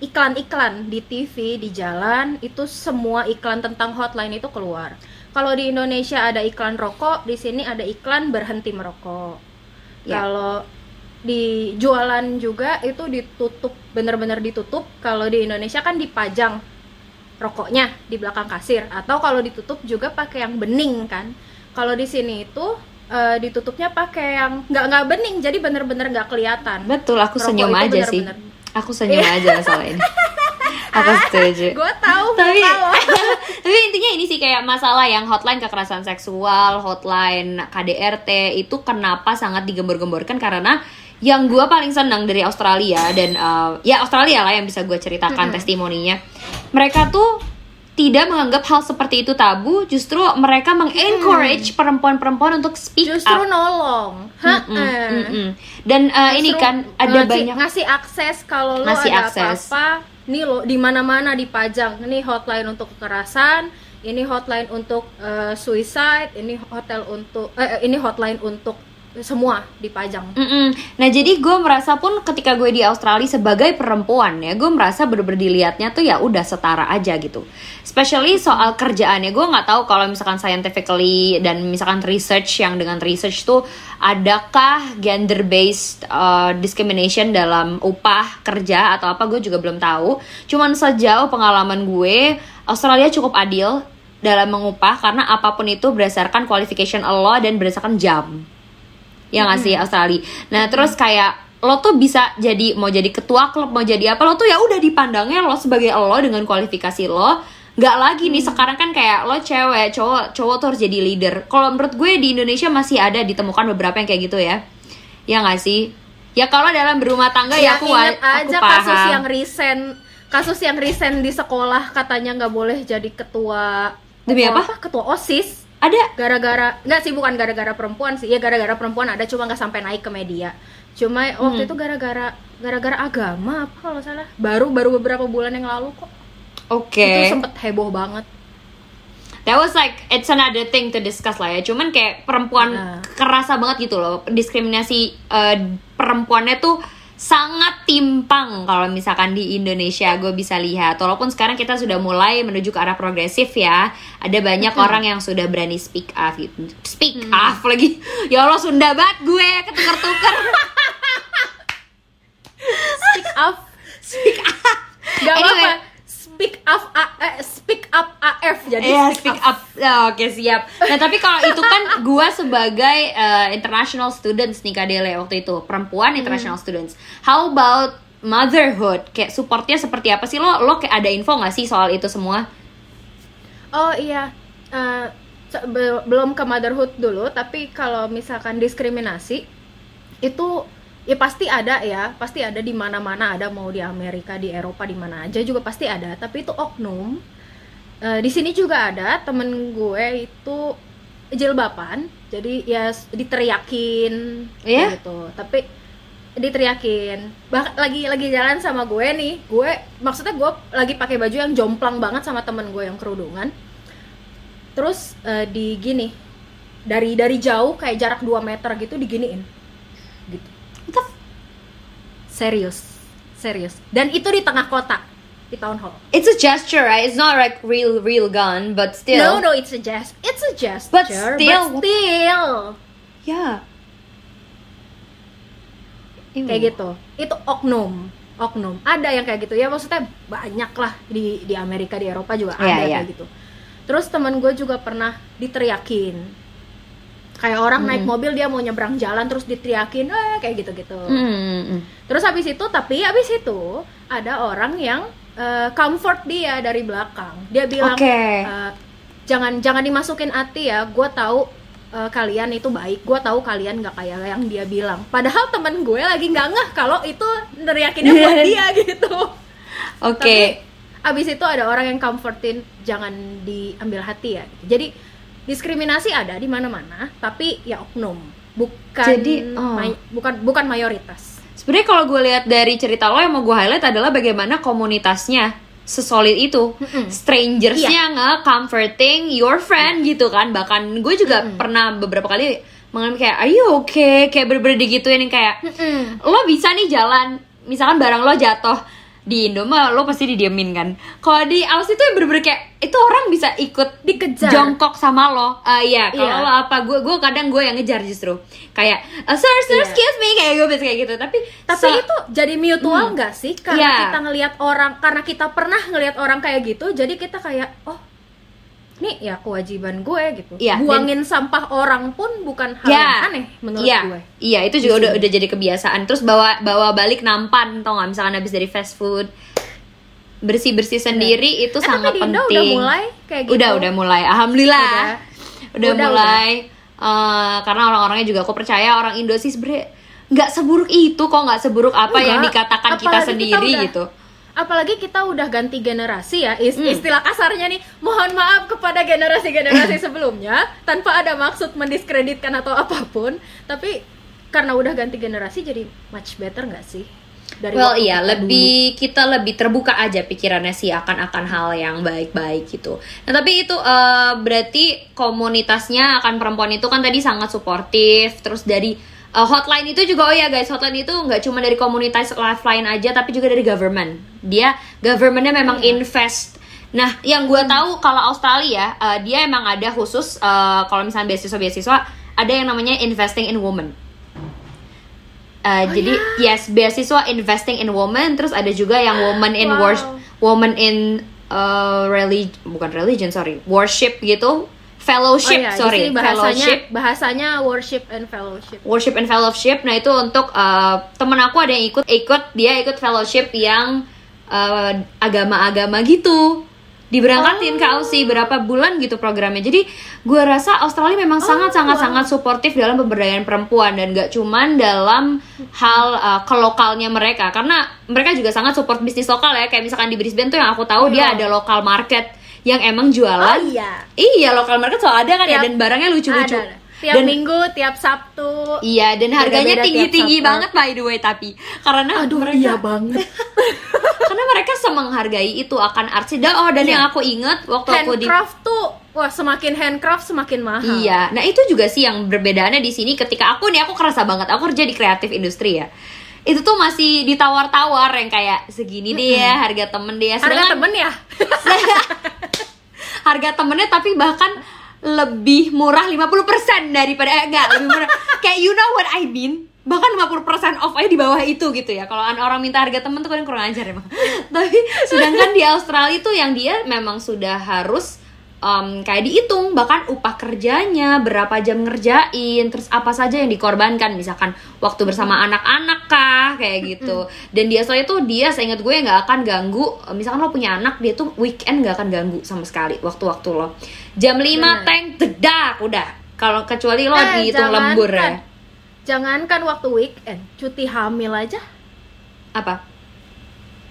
[SPEAKER 2] iklan-iklan di TV di jalan itu semua iklan tentang hotline itu keluar. Kalau di Indonesia ada iklan rokok di sini ada iklan berhenti merokok.
[SPEAKER 1] Ya.
[SPEAKER 2] kalau di jualan juga itu ditutup bener-bener ditutup. Kalau di Indonesia kan dipajang rokoknya di belakang kasir. Atau kalau ditutup juga pakai yang bening kan. Kalau di sini itu eh, ditutupnya pakai yang nggak nggak bening jadi bener-bener nggak kelihatan.
[SPEAKER 1] Betul, aku
[SPEAKER 2] Rokok
[SPEAKER 1] senyum aja sih. Aku senyum aja masalah ini. Aku setuju.
[SPEAKER 2] gue tahu
[SPEAKER 1] tapi
[SPEAKER 2] lo. [laughs]
[SPEAKER 1] tapi intinya ini sih kayak masalah yang hotline kekerasan seksual, hotline KDRT itu kenapa sangat digembor-gemborkan karena yang gue paling senang dari Australia dan uh, ya Australia lah yang bisa gue ceritakan testimoninya. Mereka tuh tidak menganggap hal seperti itu tabu, justru mereka mengencourage perempuan-perempuan untuk speak
[SPEAKER 2] justru
[SPEAKER 1] up.
[SPEAKER 2] nolong
[SPEAKER 1] Mm-mm,
[SPEAKER 2] Ha-eh.
[SPEAKER 1] mm-mm. Dan uh, ini
[SPEAKER 2] Justru
[SPEAKER 1] kan ada
[SPEAKER 2] ngasih,
[SPEAKER 1] banyak
[SPEAKER 2] ngasih akses kalau lo
[SPEAKER 1] Ngasih
[SPEAKER 2] ada
[SPEAKER 1] akses.
[SPEAKER 2] apa-apa nih lo di mana-mana dipajang ini hotline untuk kekerasan ini hotline untuk eh, suicide ini hotel untuk eh, ini hotline untuk semua dipajang
[SPEAKER 1] Mm-mm. Nah jadi gue merasa pun ketika gue di Australia sebagai perempuan ya gue merasa bener-bener dilihatnya tuh ya udah setara aja gitu. Especially soal kerjaannya gue nggak tahu kalau misalkan scientifically dan misalkan research yang dengan research tuh adakah gender based uh, discrimination dalam upah kerja atau apa gue juga belum tahu. Cuman sejauh pengalaman gue Australia cukup adil dalam mengupah karena apa pun itu berdasarkan qualification Allah dan berdasarkan jam ya nggak sih Australia. Nah terus kayak lo tuh bisa jadi mau jadi ketua klub mau jadi apa lo tuh ya udah dipandangnya lo sebagai lo dengan kualifikasi lo. Nggak lagi nih sekarang kan kayak lo cewek cowok cowok tuh harus jadi leader. Kalau menurut gue di Indonesia masih ada ditemukan beberapa yang kayak gitu ya. Ya nggak sih? Ya kalau dalam berumah tangga ya,
[SPEAKER 2] ya
[SPEAKER 1] aku
[SPEAKER 2] ingat
[SPEAKER 1] aku
[SPEAKER 2] aja
[SPEAKER 1] paham.
[SPEAKER 2] kasus yang resign kasus yang resign di sekolah katanya nggak boleh jadi ketua
[SPEAKER 1] Demi
[SPEAKER 2] ketua
[SPEAKER 1] apa?
[SPEAKER 2] ketua osis
[SPEAKER 1] ada
[SPEAKER 2] gara-gara nggak sih bukan gara-gara perempuan sih ya gara-gara perempuan ada cuma nggak sampai naik ke media cuma waktu
[SPEAKER 1] Hmm.
[SPEAKER 2] itu gara-gara gara-gara agama apa kalau salah baru baru beberapa bulan yang lalu kok
[SPEAKER 1] oke
[SPEAKER 2] itu sempet heboh banget
[SPEAKER 1] That was like it's another thing to discuss lah ya. Cuman kayak perempuan
[SPEAKER 2] Nah.
[SPEAKER 1] kerasa banget gitu loh. Diskriminasi eh, perempuannya tuh sangat timpang kalau misalkan di Indonesia gue bisa lihat. Walaupun sekarang kita sudah mulai menuju ke arah progresif ya. Ada banyak orang yang sudah berani speak up gitu. Speak up lagi. Ya Allah Sunda banget gue ketuker-tuker. [laughs]
[SPEAKER 2] speak up
[SPEAKER 1] speak up.
[SPEAKER 2] nggak
[SPEAKER 1] Anyway.
[SPEAKER 2] apa speak up A- eh, speak up AF jadi
[SPEAKER 1] Iya,
[SPEAKER 2] speak,
[SPEAKER 1] speak up. Ya, Oke, siap. Nah, tapi kalau itu kan gua sebagai eh, international students nih Kadele waktu itu, perempuan international students. How about motherhood? Kayak supportnya seperti apa sih lo? Lo kayak ada info nggak sih soal itu semua?
[SPEAKER 2] Oh iya, be- belum ke motherhood dulu, tapi kalau misalkan diskriminasi itu ya pasti ada ya pasti ada di mana-mana ada mau di Amerika di Eropa di mana aja juga pasti ada. Tapi itu oknum. Eh, di sini juga ada temen gue itu jilbaban jadi ya diteriakin kayak
[SPEAKER 1] Iya?
[SPEAKER 2] gitu. Tapi diteriakin. Bah lagi lagi jalan sama gue nih gue maksudnya gue lagi pakai baju yang jomplang banget sama temen gue yang kerudungan. Terus eh, di gini dari dari jauh kayak jarak 2 meter gitu diginiin gitu
[SPEAKER 1] What the f-
[SPEAKER 2] serius. Serius. Dan itu di tengah kota. Di town hall.
[SPEAKER 1] It's a gesture, right? It's not like real, real gun, but still.
[SPEAKER 2] no no it's a jest it's a gesture
[SPEAKER 1] But still-
[SPEAKER 2] but still.
[SPEAKER 1] Yeah. Ew.
[SPEAKER 2] kayak gitu. Itu oknum. Oknum. Ada yang kayak gitu. Ya maksudnya banyak lah di di Amerika di Eropa juga
[SPEAKER 1] Iya,
[SPEAKER 2] ada
[SPEAKER 1] iya.
[SPEAKER 2] kayak gitu. Terus teman gue juga pernah diteriakin kayak orang naik
[SPEAKER 1] Hmm.
[SPEAKER 2] mobil dia mau nyebrang jalan terus diteriakin eh kayak gitu gitu
[SPEAKER 1] Hmm, hmm.
[SPEAKER 2] terus habis itu tapi habis itu ada orang yang eh, comfort dia dari belakang dia bilang
[SPEAKER 1] Oke.
[SPEAKER 2] eh, jangan jangan dimasukin hati ya gue tahu eh, kalian itu baik gue tahu kalian nggak kayak yang dia bilang padahal temen gue lagi nggak ngeh kalau itu neriakinnya buat [laughs] dia gitu
[SPEAKER 1] Oke.
[SPEAKER 2] tapi abis itu ada orang yang comfortin jangan diambil hati ya jadi diskriminasi ada di mana-mana tapi ya oknum bukan
[SPEAKER 1] Jadi, oh.
[SPEAKER 2] may- bukan bukan mayoritas
[SPEAKER 1] Sebenarnya kalau gue lihat dari cerita lo yang mau gue highlight adalah bagaimana komunitasnya sesolid itu.
[SPEAKER 2] Mm-mm.
[SPEAKER 1] Strangersnya nge-comforting your friend gitu kan. Bahkan gue juga
[SPEAKER 2] Mm-mm.
[SPEAKER 1] pernah beberapa kali mengalami kayak, are you okay? Kayak bener-bener digituin yang kayak,
[SPEAKER 2] Mm-mm.
[SPEAKER 1] lo bisa nih jalan misalkan barang lo jatuh di Indo mah lo pasti didiemin kan kalau di Aussie itu bener-bener kayak itu orang bisa ikut
[SPEAKER 2] Dikejar.
[SPEAKER 1] jongkok sama lo Ah iya kalau lo apa gue gue kadang gue yang ngejar justru kayak "Uh, sir sir
[SPEAKER 2] Iya.
[SPEAKER 1] excuse me kayak gue biasa kayak gitu tapi
[SPEAKER 2] Tapi
[SPEAKER 1] se-
[SPEAKER 2] itu jadi mutual
[SPEAKER 1] Hmm.
[SPEAKER 2] nggak sih? Karena
[SPEAKER 1] Iya.
[SPEAKER 2] kita ngelihat orang, karena kita pernah ngelihat orang kayak gitu, jadi kita kayak, oh, nih ya kewajiban gue gitu.
[SPEAKER 1] Iya, dan-
[SPEAKER 2] Buangin sampah orang pun bukan hal
[SPEAKER 1] Ya.
[SPEAKER 2] yang aneh menurut
[SPEAKER 1] iya,
[SPEAKER 2] gue.
[SPEAKER 1] Iya, itu juga udah udah jadi kebiasaan. Terus bawa bawa balik nampan, tau nggak? Misalkan habis dari fast food, bersih bersih sendiri itu
[SPEAKER 2] Eh,
[SPEAKER 1] sangat
[SPEAKER 2] tapi
[SPEAKER 1] penting.
[SPEAKER 2] udah mulai kayak gitu.
[SPEAKER 1] Udah udah mulai, alhamdulillah.
[SPEAKER 2] Udah.
[SPEAKER 1] Udah,
[SPEAKER 2] Udah,
[SPEAKER 1] mulai. Eh, karena orang-orangnya juga aku percaya orang Indo sih sebenernya nggak seburuk itu kok nggak seburuk apa yang
[SPEAKER 2] Enggak.
[SPEAKER 1] dikatakan kita
[SPEAKER 2] Apalagi kita
[SPEAKER 1] sendiri
[SPEAKER 2] udah-
[SPEAKER 1] gitu.
[SPEAKER 2] Apalagi kita udah ganti generasi ya,
[SPEAKER 1] Hmm.
[SPEAKER 2] istilah kasarnya nih, mohon maaf kepada generasi-generasi [laughs] sebelumnya, tanpa ada maksud mendiskreditkan atau apa pun, tapi karena udah ganti generasi jadi much better nggak sih? Dari
[SPEAKER 1] well iya
[SPEAKER 2] kita
[SPEAKER 1] lebih kita lebih terbuka aja pikirannya sih akan akan hal yang baik-baik gitu. Nah tapi itu eh, berarti komunitasnya akan perempuan itu kan tadi sangat suportif. Terus dari eh, hotline itu juga oh ya guys hotline itu nggak cuma dari komunitas lifeline aja tapi juga dari government. Dia governmentnya memang
[SPEAKER 2] Iya.
[SPEAKER 1] invest. Nah yang gue tahu kalau Australia eh, dia emang ada khusus eh, kalau misalnya beasiswa-beasiswa ada yang namanya investing in women. Uh,
[SPEAKER 2] Oh,
[SPEAKER 1] jadi yes beasiswa investing in women terus ada juga yang woman in [gasps]
[SPEAKER 2] Wow.
[SPEAKER 1] worship woman in uh, religion bukan religion sorry worship gitu fellowship
[SPEAKER 2] Oh iya,
[SPEAKER 1] sorry
[SPEAKER 2] jadi bahasanya
[SPEAKER 1] fellowship.
[SPEAKER 2] bahasanya worship and fellowship.
[SPEAKER 1] worship and fellowship. Nah itu untuk uh, temen aku ada yang ikut ikut dia ikut fellowship yang uh, agama-agama gitu. Diberangkatin ke Aussie berapa bulan gitu programnya. Jadi gue rasa Australia memang sangat sangat
[SPEAKER 2] wow.
[SPEAKER 1] sangat suportif dalam pemberdayaan perempuan dan gak cuman dalam hal uh, kelokalnya mereka. Karena mereka juga sangat support bisnis lokal ya. Kayak misalkan di Brisbane tuh yang aku tahu dia
[SPEAKER 2] Iya.
[SPEAKER 1] ada lokal market yang emang jualan
[SPEAKER 2] Oh iya.
[SPEAKER 1] iya lokal market so ada kan ya
[SPEAKER 2] Tiap-
[SPEAKER 1] dan barangnya lucu-lucu.
[SPEAKER 2] Tiap
[SPEAKER 1] dan
[SPEAKER 2] minggu, tiap Sabtu.
[SPEAKER 1] Iya, dan harganya tinggi-tinggi banget by the way tapi karena
[SPEAKER 2] Aduh,
[SPEAKER 1] mereka
[SPEAKER 2] iya banget. [laughs]
[SPEAKER 1] karena mereka semenghargai itu akan artsy dan oh dan
[SPEAKER 2] Iya.
[SPEAKER 1] yang aku inget waktu aku di
[SPEAKER 2] handcraft tuh wah semakin handcraft semakin mahal.
[SPEAKER 1] Iya, nah itu juga sih yang berbedaannya di sini ketika aku nih aku kerasa banget aku kerja di kreatif industri ya. Itu tuh masih ditawar-tawar yang kayak segini deh ya harga temen deh. Ya.
[SPEAKER 2] Harga
[SPEAKER 1] Sedangkan
[SPEAKER 2] temen ya? [laughs]
[SPEAKER 1] harga temennya tapi bahkan lebih murah 50% daripada eh, enggak lebih murah. Kayak you know what I mean? Bahkan 50% off aja di bawah itu gitu ya. Kalau orang minta harga temen tuh kan kurang ajar emang. [laughs] Tapi sedangkan di Australia tuh yang dia memang sudah harus um, kayak dihitung bahkan upah kerjanya berapa jam ngerjain terus apa saja yang dikorbankan misalkan waktu bersama anak-anak kah kayak gitu dan di Australia tuh dia seingat gue nggak akan ganggu misalkan lo punya anak dia tuh weekend nggak akan ganggu sama sekali waktu-waktu lo jam 5
[SPEAKER 2] Benar.
[SPEAKER 1] tank dedak udah kalau kecuali lo
[SPEAKER 2] Eh,
[SPEAKER 1] dihitung
[SPEAKER 2] jangan
[SPEAKER 1] lembur ya
[SPEAKER 2] kan. jangankan waktu weekend cuti hamil aja
[SPEAKER 1] Apa?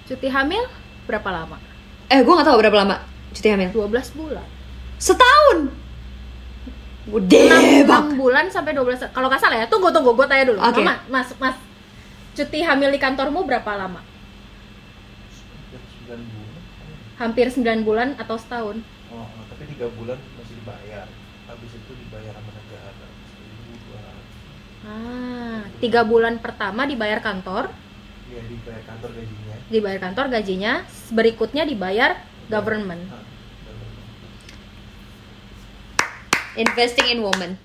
[SPEAKER 2] cuti hamil berapa lama
[SPEAKER 1] Eh, gue gak tahu berapa lama cuti hamil.
[SPEAKER 2] 12 bulan
[SPEAKER 1] Setahun. Gede
[SPEAKER 2] 6,
[SPEAKER 1] banget.
[SPEAKER 2] bulan sampai 12 kalau nggak salah ya tunggu tunggu gue tanya dulu.
[SPEAKER 1] Oke.
[SPEAKER 2] Mama, mas mas cuti hamil di kantormu berapa lama?
[SPEAKER 3] Hampir
[SPEAKER 2] hampir 9
[SPEAKER 3] 9 bulan
[SPEAKER 2] atau setahun?
[SPEAKER 3] Oh, oh, tapi tiga bulan masih dibayar. Habis itu dibayar sama negara.
[SPEAKER 2] Ah tiga bulan pertama dibayar kantor?
[SPEAKER 3] Ya dibayar kantor gajinya.
[SPEAKER 2] Dibayar kantor gajinya berikutnya dibayar government.
[SPEAKER 3] Ah, government.
[SPEAKER 1] Investing in woman.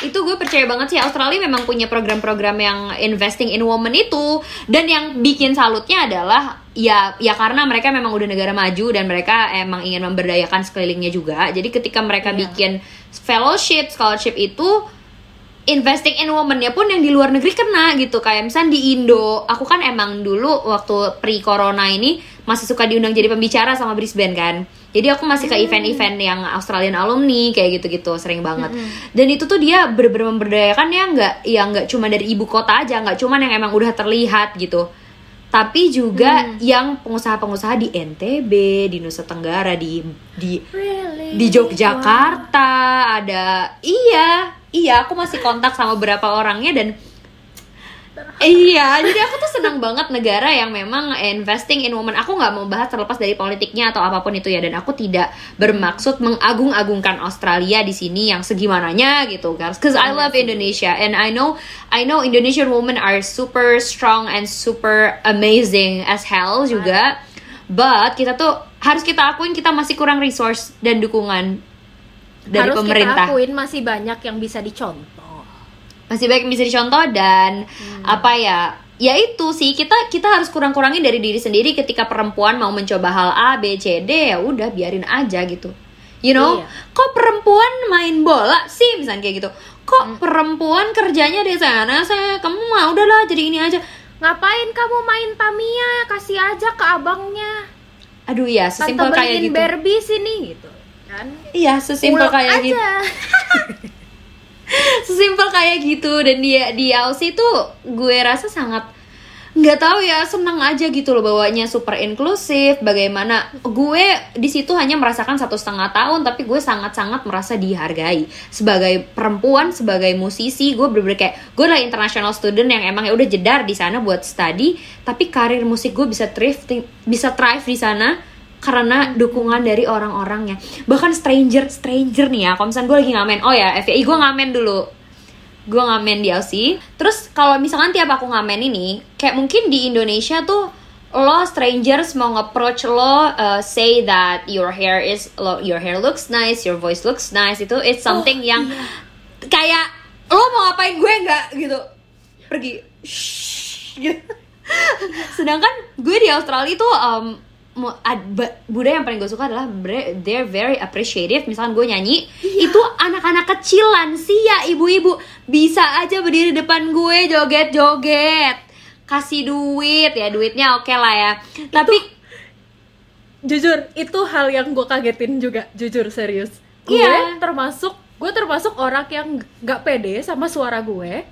[SPEAKER 1] Itu gue percaya banget sih Australia memang punya program-program yang investing in woman itu dan yang bikin salutnya adalah ya ya karena mereka memang udah negara maju dan mereka emang ingin memberdayakan sekelilingnya juga. Jadi ketika mereka
[SPEAKER 2] Iya.
[SPEAKER 1] bikin fellowship, scholarship itu investing in woman-nya pun yang di luar negeri kena gitu kayak misalnya di Indo aku kan emang dulu waktu pre corona ini masih suka diundang jadi pembicara sama Brisbane kan jadi aku masih ke event-event yang Australian alumni kayak gitu-gitu sering banget. Dan itu tuh dia bener-bener memberdayakan ya nggak ya nggak cuma dari ibu kota aja nggak cuma yang emang udah terlihat gitu. Tapi juga yang pengusaha-pengusaha di NTB di Nusa Tenggara di di
[SPEAKER 2] really?
[SPEAKER 1] di Yogyakarta ada iya iya aku masih kontak sama beberapa orangnya dan iya jadi aku tuh senang banget negara yang memang investing in women. Aku nggak mau bahas terlepas dari politiknya atau apa pun itu ya dan aku tidak bermaksud mengagung-agungkan Australia di sini yang segimananya gitu guys cause I love Indonesia and I know I know Indonesian women are super strong and super amazing as hell juga. But kita tuh harus kita akuin kita masih kurang resource dan dukungan dari
[SPEAKER 2] harus
[SPEAKER 1] pemerintah.
[SPEAKER 2] kita akuin masih banyak yang bisa dicontoh
[SPEAKER 1] masih baik yang bisa dicontoh dan apa ya ya itu sih kita kita harus kurang-kurangin dari diri sendiri ketika perempuan mau mencoba hal A B C D ya udah biarin aja gitu. You know?
[SPEAKER 2] Iya.
[SPEAKER 1] kok perempuan main bola sih? Misalnya kayak gitu. Kok perempuan kerjanya di sana? Saya kamu mah udahlah jadi ini aja.
[SPEAKER 2] Ngapain kamu main Tamiya? Kasih aja ke abangnya.
[SPEAKER 1] Aduh ya sesimpel kayak gitu.
[SPEAKER 2] Barbie sini gitu kan.
[SPEAKER 1] Iya sesimpel kayak gitu.
[SPEAKER 2] aja. [laughs] [laughs]
[SPEAKER 1] sesimpel kayak gitu. Dan dia di Aussie tuh gue rasa sangat nggak tahu ya senang aja gitu loh bawanya super inklusif bagaimana gue di situ hanya merasakan satu setengah tahun tapi gue sangat sangat merasa dihargai. Sebagai perempuan sebagai musisi gue bener-bener kayak gue adalah international student yang emang ya udah jedar di sana buat study. Tapi karir musik gue bisa thrive bisa thrive di sana karena dukungan dari orang-orangnya. Bahkan stranger stranger nih ya kalau misalnya gue lagi ngamen. Oh ya FYI gue ngamen dulu. Gue ngamen di Aussie terus kalau misalkan tiap aku ngamen ini kayak mungkin di Indonesia tuh lo strangers mau nge-approach lo uh, say that your hair is lo, your hair looks nice your voice looks nice. Itu it's something yang kayak lo mau ngapain gue nggak gitu. Pergi Shh, gitu. sedangkan gue di Australia tuh um, budaya yang paling gue suka adalah they're very appreciative. Misalkan gue nyanyi itu anak-anak kecil lansia ibu-ibu. Bisa aja berdiri depan gue joget-joget. Kasih duit ya duitnya oke lah ya. Tapi
[SPEAKER 2] jujur itu hal yang gue kagetin juga jujur serius. Gue
[SPEAKER 1] Iya.
[SPEAKER 2] termasuk gue termasuk orang yang nggak pede sama suara gue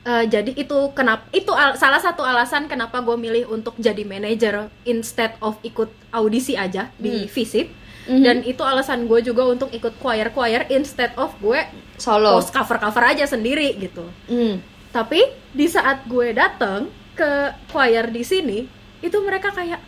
[SPEAKER 2] Eh, jadi itu kenapa itu al- salah satu alasan kenapa gue milih untuk jadi manajer instead of ikut audisi aja di visip
[SPEAKER 1] Mhm.
[SPEAKER 2] dan itu alasan gue juga untuk ikut choir choir instead of gue
[SPEAKER 1] solo.
[SPEAKER 2] post cover cover aja sendiri gitu.
[SPEAKER 1] Hmm.
[SPEAKER 2] tapi di saat gue datang ke choir di sini itu mereka kayak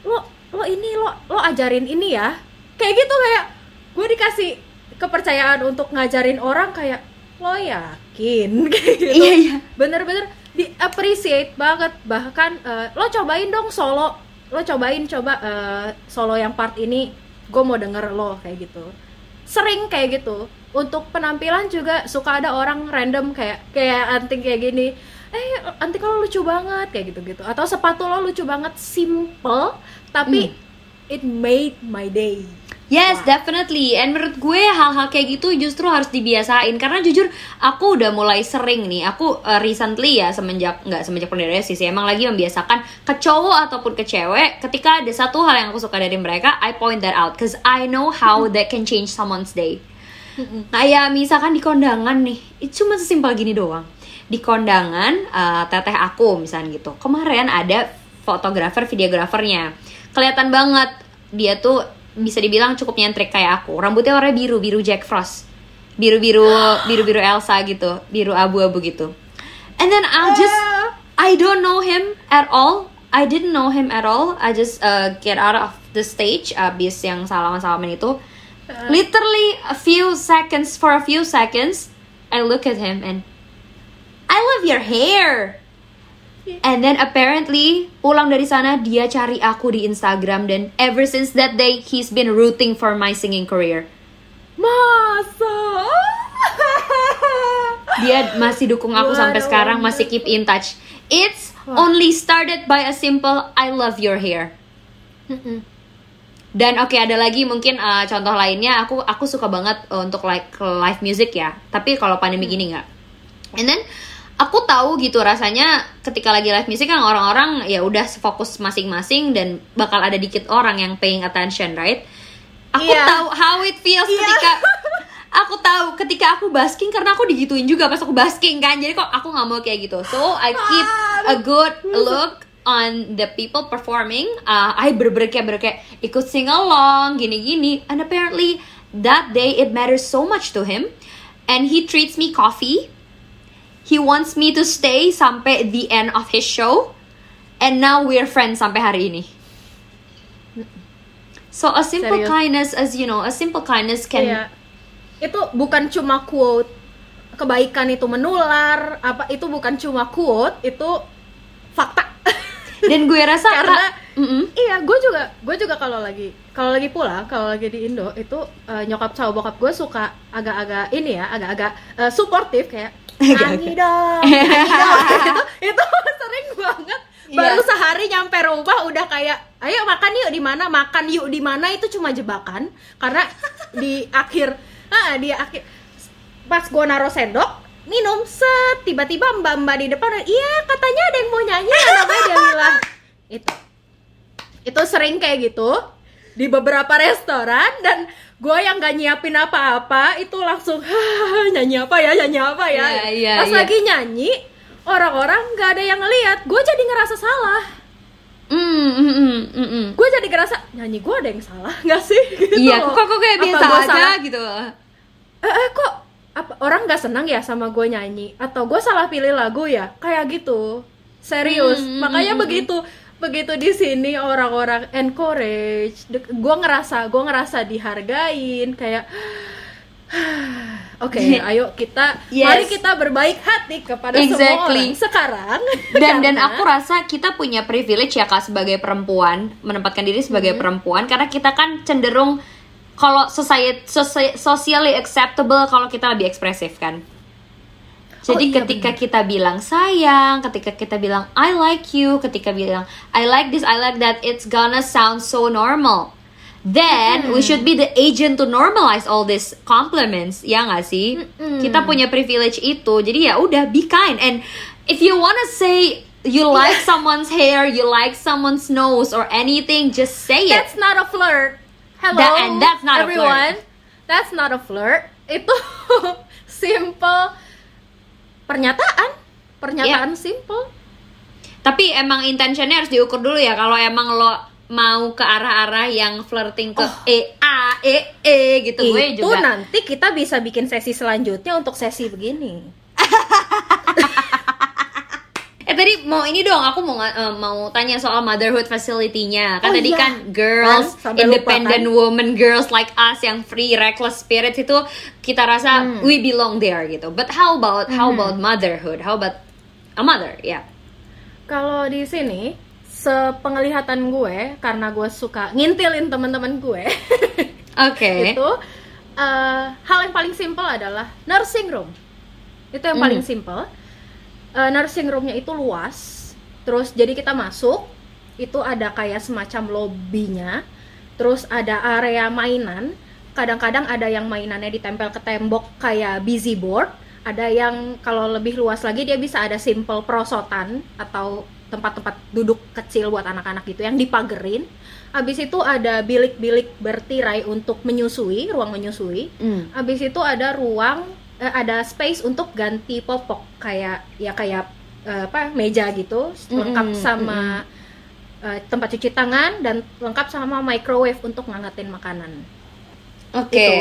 [SPEAKER 2] lo lo ini lo lo ajarin ini ya. Kayak gitu kayak gue dikasih kepercayaan untuk ngajarin orang kayak lo yakin? [laughs] Kayak gitu.
[SPEAKER 1] Iya iya.
[SPEAKER 2] Bener-bener di appreciate banget. Bahkan eh, lo cobain dong solo. Lo cobain coba eh, solo yang part ini. Gue mau denger lo kayak gitu. Sering kayak gitu. Untuk penampilan juga suka ada orang random kayak kayak anting kayak gini. Eh anting lo lucu banget kayak gitu gitu atau sepatu lo lucu banget simple tapi it made my day
[SPEAKER 1] Yes, definitely. And menurut gue hal-hal kayak gitu justru harus dibiasain karena jujur aku udah mulai sering nih. Aku uh, recently ya semenjak nggak semenjak perdana sih, emang lagi membiasakan ke cowok ataupun ke cewek ketika ada satu hal yang aku suka dari mereka, I point that out cause I know how that can change someone's day. Kayak misalkan di kondangan nih, itu cuma sesimpel gini doang. Di kondangan eh, teteh aku misalnya gitu. Kemarin ada fotografer, videografernya. Kelihatan banget dia tuh bisa dibilang cukup nyentrik kayak aku. Rambutnya warna biru, biru Jack Frost. Biru-biru biru-biru [gasps] Elsa gitu, biru abu-abu gitu. And then I'll just I don't know him at all. I didn't know him at all. I just uh, get out of the stage abis yang salaman-salaman itu. Literally a few seconds for a few seconds, I look at him and I love your hair. And then apparently pulang dari sana dia cari aku di Instagram dan ever since that day he's been rooting for my singing career.
[SPEAKER 2] Masa? [laughs]
[SPEAKER 1] Dia masih dukung aku sampai sekarang masih keep in touch. It's only started by a simple I love your hair. Dan oke ada lagi mungkin uh, contoh lainnya aku aku suka banget uh, untuk like live music ya. Tapi kalau pandemi gini nggak. And then aku tahu gitu rasanya ketika lagi live music kan orang-orang ya udah fokus masing-masing dan bakal ada dikit orang yang paying attention, right? Aku
[SPEAKER 2] Iya.
[SPEAKER 1] tahu how it feels
[SPEAKER 2] Iya.
[SPEAKER 1] ketika [laughs] aku tahu ketika aku basking karena aku digituin juga pas aku basking kan. Jadi kok aku nggak mau kayak gitu. So I keep a good look on the people performing. Uh, I kayak bener kayak ikut sing along gini-gini. And apparently that day it matters so much to him. And he treats me coffee. He wants me to stay sampai the end of his show. And now we're friends sampai hari ini. So a simple
[SPEAKER 2] Serius?
[SPEAKER 1] kindness, as you know, a simple kindness can
[SPEAKER 2] Iya. Itu bukan cuma quote kebaikan itu menular, apa itu bukan cuma quote, itu fakta.
[SPEAKER 1] dan gue rasa [laughs]
[SPEAKER 2] Karena
[SPEAKER 1] mm-mm.
[SPEAKER 2] iya, gue juga gue juga kalau lagi kalau lagi pulang, kalau lagi di Indo itu eh, nyokap sama bokap gue suka agak-agak ini ya, agak-agak eh, suportif kayak nyanyi dong, [laughs] itu itu sering banget.
[SPEAKER 1] Iya.
[SPEAKER 2] Baru sehari nyampe rumah udah kayak ayo makan yuk di mana, makan yuk di mana? Itu cuma jebakan. Karena di akhir ah di akhir pas gue naruh sendok minum set tiba-tiba mbak-mbak di depan iya katanya ada yang mau nyanyi ya namanya Delila itu. Itu sering kayak gitu di beberapa restoran dan gue yang gak nyiapin apa-apa itu langsung "Hah, nyanyi apa ya nyanyi apa ya
[SPEAKER 1] Iya, iya,
[SPEAKER 2] pas
[SPEAKER 1] iya.
[SPEAKER 2] lagi nyanyi orang-orang gak ada yang ngeliat gue jadi ngerasa salah
[SPEAKER 1] Mm, mm, mm, mm, mm.
[SPEAKER 2] gue jadi ngerasa nyanyi gue ada yang salah nggak sih [laughs] gitu
[SPEAKER 1] Iya,
[SPEAKER 2] loh.
[SPEAKER 1] kok kok kayak biasa aja
[SPEAKER 2] salah?
[SPEAKER 1] gitu.
[SPEAKER 2] eh, eh, kok apa orang nggak senang ya sama gue nyanyi atau gue salah pilih lagu ya kayak gitu serius
[SPEAKER 1] Hmm,
[SPEAKER 2] makanya
[SPEAKER 1] hmm,
[SPEAKER 2] begitu begitu di sini orang-orang encourage gue ngerasa gue ngerasa dihargain kayak [sighs] oke [laughs] ayo kita
[SPEAKER 1] Yes.
[SPEAKER 2] mari kita berbaik hati kepada semua
[SPEAKER 1] Exactly.
[SPEAKER 2] orang sekarang [laughs]
[SPEAKER 1] Dan dan aku rasa kita punya privilege ya kak sebagai perempuan menempatkan diri sebagai
[SPEAKER 2] Hmm.
[SPEAKER 1] perempuan karena kita kan cenderung kalau society, soci- socially acceptable kalau kita lebih ekspresif kan. Jadi
[SPEAKER 2] Oh, iya,
[SPEAKER 1] ketika kita bilang sayang, ketika kita bilang I like you, ketika bilang I like this, I like that, it's gonna sound so normal. Then we should be the agent to normalize all these compliments, ya nggak sih?
[SPEAKER 2] Mm-mm.
[SPEAKER 1] Kita punya privilege itu, jadi ya udah be kind. And if you wanna say you [laughs] like someone's hair, you like someone's nose or anything, just say it.
[SPEAKER 2] That's not a flirt. Hello,
[SPEAKER 1] That- and that's not a
[SPEAKER 2] everyone. That's not a flirt. Itu [laughs] simple pernyataan. Pernyataan simple.
[SPEAKER 1] Tapi emang intentionnya harus diukur dulu ya. Kalau emang lo mau ke arah-arah yang flirting ke e a e e gitu, gue
[SPEAKER 2] Itu
[SPEAKER 1] juga.
[SPEAKER 2] nanti kita bisa bikin sesi selanjutnya untuk sesi begini. [laughs]
[SPEAKER 1] Eh tadi mau ini dong, aku mau eh, mau tanya soal motherhood facility-nya. Kan
[SPEAKER 2] Oh,
[SPEAKER 1] tadi
[SPEAKER 2] iya.
[SPEAKER 1] kan girls,
[SPEAKER 2] Kan, sampai lupa,
[SPEAKER 1] independent
[SPEAKER 2] kan?
[SPEAKER 1] woman, girls like us yang free, reckless spirits itu kita rasa
[SPEAKER 2] Hmm.
[SPEAKER 1] we belong there gitu. But how about how
[SPEAKER 2] Mhm.
[SPEAKER 1] about motherhood? How about a mother? Ya.
[SPEAKER 2] Kalau di sini, sepenglihatan gue, karena gue suka ngintilin teman-teman gue, [laughs]
[SPEAKER 1] Oke.
[SPEAKER 2] itu eh, hal yang paling simple adalah nursing room. Itu yang paling
[SPEAKER 1] Hmm.
[SPEAKER 2] simple. Eh, nursing roomnya itu luas. Terus jadi kita masuk, itu ada kayak semacam lobbynya. Terus ada area mainan. Kadang-kadang ada yang mainannya ditempel ke tembok kayak busy board. Ada yang kalau lebih luas lagi dia bisa ada simple perosotan atau tempat-tempat duduk kecil buat anak-anak gitu yang dipagerin. Habis itu ada bilik-bilik bertirai untuk menyusui, ruang menyusui.
[SPEAKER 1] Hmm.
[SPEAKER 2] Habis itu ada ruang eh, ada space untuk ganti popok kayak ya kayak eh, apa meja gitu lengkap
[SPEAKER 1] Mm-mm,
[SPEAKER 2] sama eh, tempat cuci tangan dan lengkap sama microwave untuk ngangetin makanan.
[SPEAKER 1] Oke.
[SPEAKER 2] Itu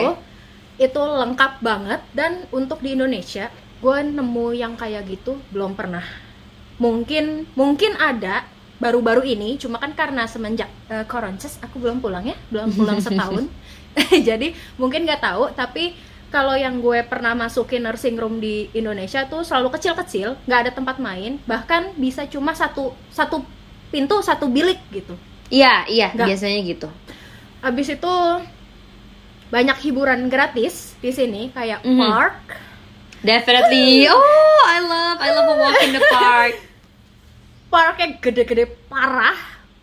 [SPEAKER 2] itu lengkap banget dan untuk di Indonesia gue nemu yang kayak gitu belum pernah. Mungkin mungkin ada baru-baru ini cuma kan karena semenjak uh, Koronces aku belum pulang ya belum pulang [laughs] setahun [laughs] jadi mungkin nggak tahu tapi kalau yang gue pernah masukin nursing room di Indonesia tuh selalu kecil-kecil nggak ada tempat main bahkan bisa cuma satu satu pintu satu bilik gitu
[SPEAKER 1] Iya, iya,
[SPEAKER 2] Nggak.
[SPEAKER 1] biasanya gitu.
[SPEAKER 2] Habis itu banyak hiburan gratis di sini kayak
[SPEAKER 1] Mhm.
[SPEAKER 2] park.
[SPEAKER 1] Definitely. Oh, I love I love a walk in the park.
[SPEAKER 2] Parknya gede-gede parah,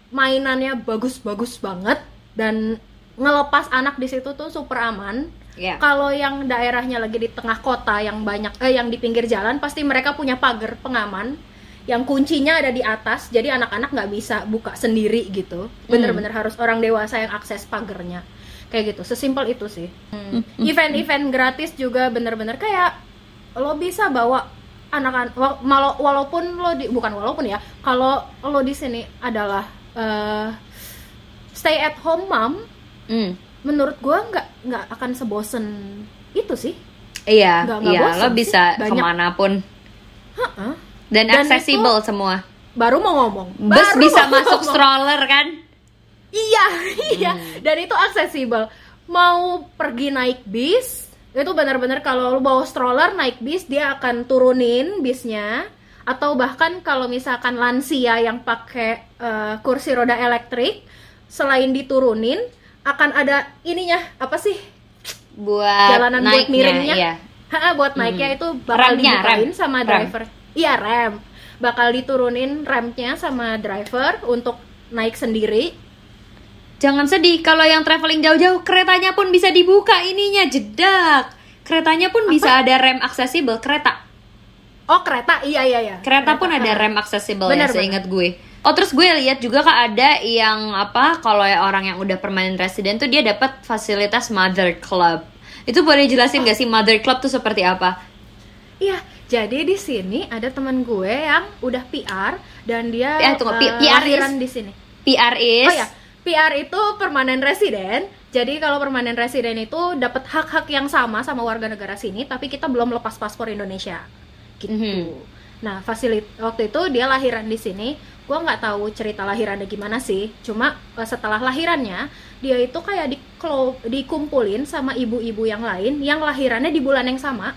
[SPEAKER 2] mainannya bagus-bagus banget dan ngelepas anak di situ tuh super aman.
[SPEAKER 1] Ya.
[SPEAKER 2] Kalau yang daerahnya lagi di tengah kota yang banyak eh yang di pinggir jalan pasti mereka punya pagar pengaman yang kuncinya ada di atas jadi anak-anak nggak bisa buka sendiri gitu bener-bener harus orang dewasa yang akses pagernya kayak gitu sesimpel itu sih
[SPEAKER 1] Hmm.
[SPEAKER 2] event-event gratis juga bener-bener kayak lo bisa bawa anak-anak wa- malo- walaupun lo di bukan walaupun ya kalau lo di sini adalah eh, stay at home mom
[SPEAKER 1] Hmm.
[SPEAKER 2] Menurut gua nggak nggak akan sebosen itu sih
[SPEAKER 1] Iya,
[SPEAKER 2] Nggak- nggak
[SPEAKER 1] iya,
[SPEAKER 2] bosen
[SPEAKER 1] lo
[SPEAKER 2] sih,
[SPEAKER 1] bisa
[SPEAKER 2] banyak.
[SPEAKER 1] ke
[SPEAKER 2] mana pun
[SPEAKER 1] dan,
[SPEAKER 2] Dan
[SPEAKER 1] accessible semua.
[SPEAKER 2] baru mau ngomong
[SPEAKER 1] Bus
[SPEAKER 2] baru
[SPEAKER 1] bisa
[SPEAKER 2] mau
[SPEAKER 1] masuk
[SPEAKER 2] ngomong.
[SPEAKER 1] stroller kan?
[SPEAKER 2] iya [laughs] iya
[SPEAKER 1] Hmm.
[SPEAKER 2] dan itu aksesibel mau pergi naik bis itu benar-benar kalau lu bawa stroller naik bis dia akan turunin bisnya atau bahkan kalau misalkan lansia yang pakai eh, kursi roda elektrik selain diturunin akan ada ininya apa sih
[SPEAKER 1] Buat
[SPEAKER 2] Jalanan buat
[SPEAKER 1] naiknya,
[SPEAKER 2] miringnya.
[SPEAKER 1] iya.
[SPEAKER 2] Ha, buat naiknya itu bakal
[SPEAKER 1] Remnya,
[SPEAKER 2] dibukain
[SPEAKER 1] rem.
[SPEAKER 2] sama
[SPEAKER 1] Rem.
[SPEAKER 2] driver. Iya rem, bakal diturunin remnya sama driver untuk naik sendiri.
[SPEAKER 1] Jangan sedih kalau yang traveling jauh-jauh keretanya pun bisa dibuka ininya jedak. Keretanya pun bisa ada rem accessible kereta.
[SPEAKER 2] Oh kereta, iya iya iya.
[SPEAKER 1] Kereta pun ada rem accessible
[SPEAKER 2] Benar,
[SPEAKER 1] ya seingat gue. Oh terus gue lihat juga kak ada yang apa kalau ya orang yang udah permanent resident tuh dia dapat fasilitas mother club. Itu boleh jelasin gak sih mother club tuh seperti apa?
[SPEAKER 2] Iya, jadi di sini ada teman gue yang udah PR dan dia
[SPEAKER 1] Eh, tunggu, P-
[SPEAKER 2] eh,
[SPEAKER 1] PR
[SPEAKER 2] lahiran
[SPEAKER 1] is-
[SPEAKER 2] di sini.
[SPEAKER 1] PR is
[SPEAKER 2] Oh ya, PR itu permanen resident. Jadi kalau permanen resident itu dapat hak-hak yang sama sama warga negara sini, tapi kita belum lepas paspor Indonesia. Gitu.
[SPEAKER 1] Mhm.
[SPEAKER 2] Nah, fasilit waktu itu dia lahiran di sini. Gua nggak tahu cerita lahirannya gimana sih. Cuma eh, setelah lahirannya, dia itu kayak di dikumpulin sama ibu-ibu yang lain yang lahirannya di bulan yang sama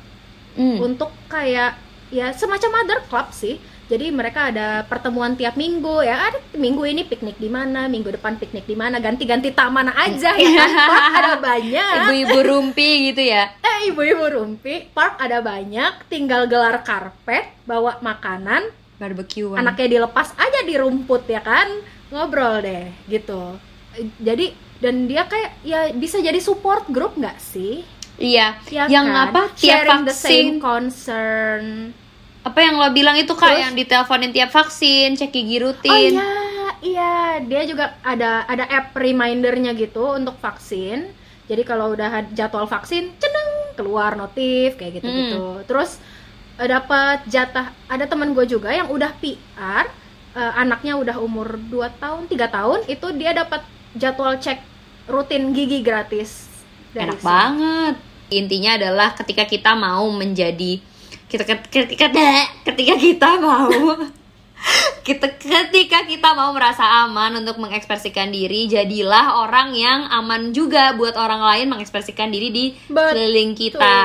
[SPEAKER 1] Hmm.
[SPEAKER 2] untuk kayak ya semacam mother club sih. Jadi mereka ada pertemuan tiap minggu ya. Ada minggu ini piknik di mana, minggu depan piknik di mana, ganti-ganti taman aja ya kan. [laughs] Park ada banyak.
[SPEAKER 1] ibu-ibu rumpi gitu ya.
[SPEAKER 2] Eh ibu-ibu rumpi, park ada banyak, tinggal gelar karpet, bawa makanan,
[SPEAKER 1] Barbekyuan.
[SPEAKER 2] anaknya dilepas aja di rumput ya kan. Ngobrol deh gitu. Jadi dan dia kayak ya bisa jadi support group nggak sih?
[SPEAKER 1] Iya.
[SPEAKER 2] Ya
[SPEAKER 1] yang
[SPEAKER 2] kan?
[SPEAKER 1] apa? Tiap
[SPEAKER 2] Sharing the
[SPEAKER 1] vaksin.
[SPEAKER 2] same concern.
[SPEAKER 1] Apa yang lo bilang itu kak
[SPEAKER 2] Terus?
[SPEAKER 1] yang diteleponin tiap vaksin, cek gigi
[SPEAKER 2] Oh
[SPEAKER 1] rutin.
[SPEAKER 2] iya, iya, dia juga ada ada app remindernya gitu untuk vaksin. Jadi kalau udah jadwal vaksin, ceneng keluar notif kayak gitu-gitu. Terus eh, dapat jatah ada teman gue juga yang udah PR, eh, anaknya udah umur 2 tahun, 3 tahun, itu dia dapat jadwal cek rutin gigi gratis. dari
[SPEAKER 1] Enak
[SPEAKER 2] sini.
[SPEAKER 1] banget. Intinya adalah ketika kita mau menjadi kita ketika ketika kita mau kita ketika kita mau merasa aman untuk mengekspresikan diri, jadilah orang yang aman juga buat orang lain mengekspresikan diri di
[SPEAKER 2] Betul.
[SPEAKER 1] sekeliling kita.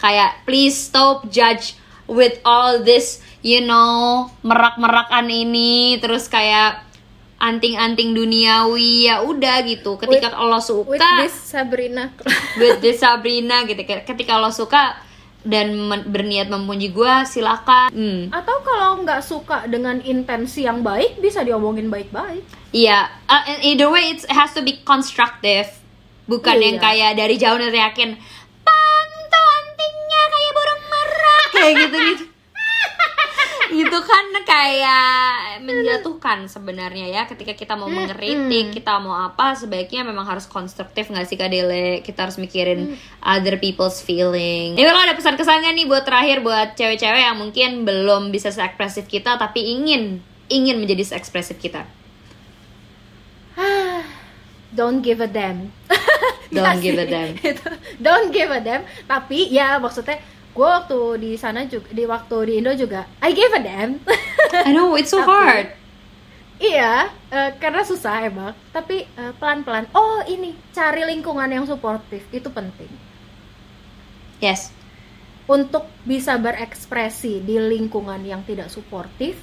[SPEAKER 1] Kayak please stop judge with all this, you know, merak-merakan ini, terus kayak anting-anting duniawi ya udah gitu. Ketika lo suka
[SPEAKER 2] With this Sabrina. [laughs]
[SPEAKER 1] with this Sabrina gitu ketika lo suka dan men- berniat memuji gue silakan hmm.
[SPEAKER 2] Atau kalau nggak suka dengan intensi yang baik, bisa diomongin baik-baik.
[SPEAKER 1] iya uh, either way it has to be constructive bukan
[SPEAKER 2] Iya.
[SPEAKER 1] yang kayak dari jauh neriakin pantu antingnya kayak burung merak kayak gitu gitu [laughs] itu kan kayak menjatuhkan sebenarnya ya ketika kita mau mengkritik kita mau apa sebaiknya memang harus konstruktif nggak sih kak Dele? Kita harus mikirin other people's feeling. Ini lo ada pesan kesan nggak nih buat terakhir buat cewek-cewek yang mungkin belum bisa seekspresif kita tapi ingin ingin menjadi seekspresif kita. [sighs]
[SPEAKER 2] Don't give a damn.
[SPEAKER 1] Don't [laughs]
[SPEAKER 2] Iya
[SPEAKER 1] give a damn.
[SPEAKER 2] Don't give a damn. Tapi ya maksudnya gue waktu di sana juga di waktu di Indo juga I gave a damn.
[SPEAKER 1] I know it's so [laughs]
[SPEAKER 2] Tapi-
[SPEAKER 1] hard.
[SPEAKER 2] iya eh, karena susah emang. Tapi eh, pelan-pelan oh ini cari lingkungan yang suportif itu penting.
[SPEAKER 1] Yes.
[SPEAKER 2] Untuk bisa berekspresi di lingkungan yang tidak suportif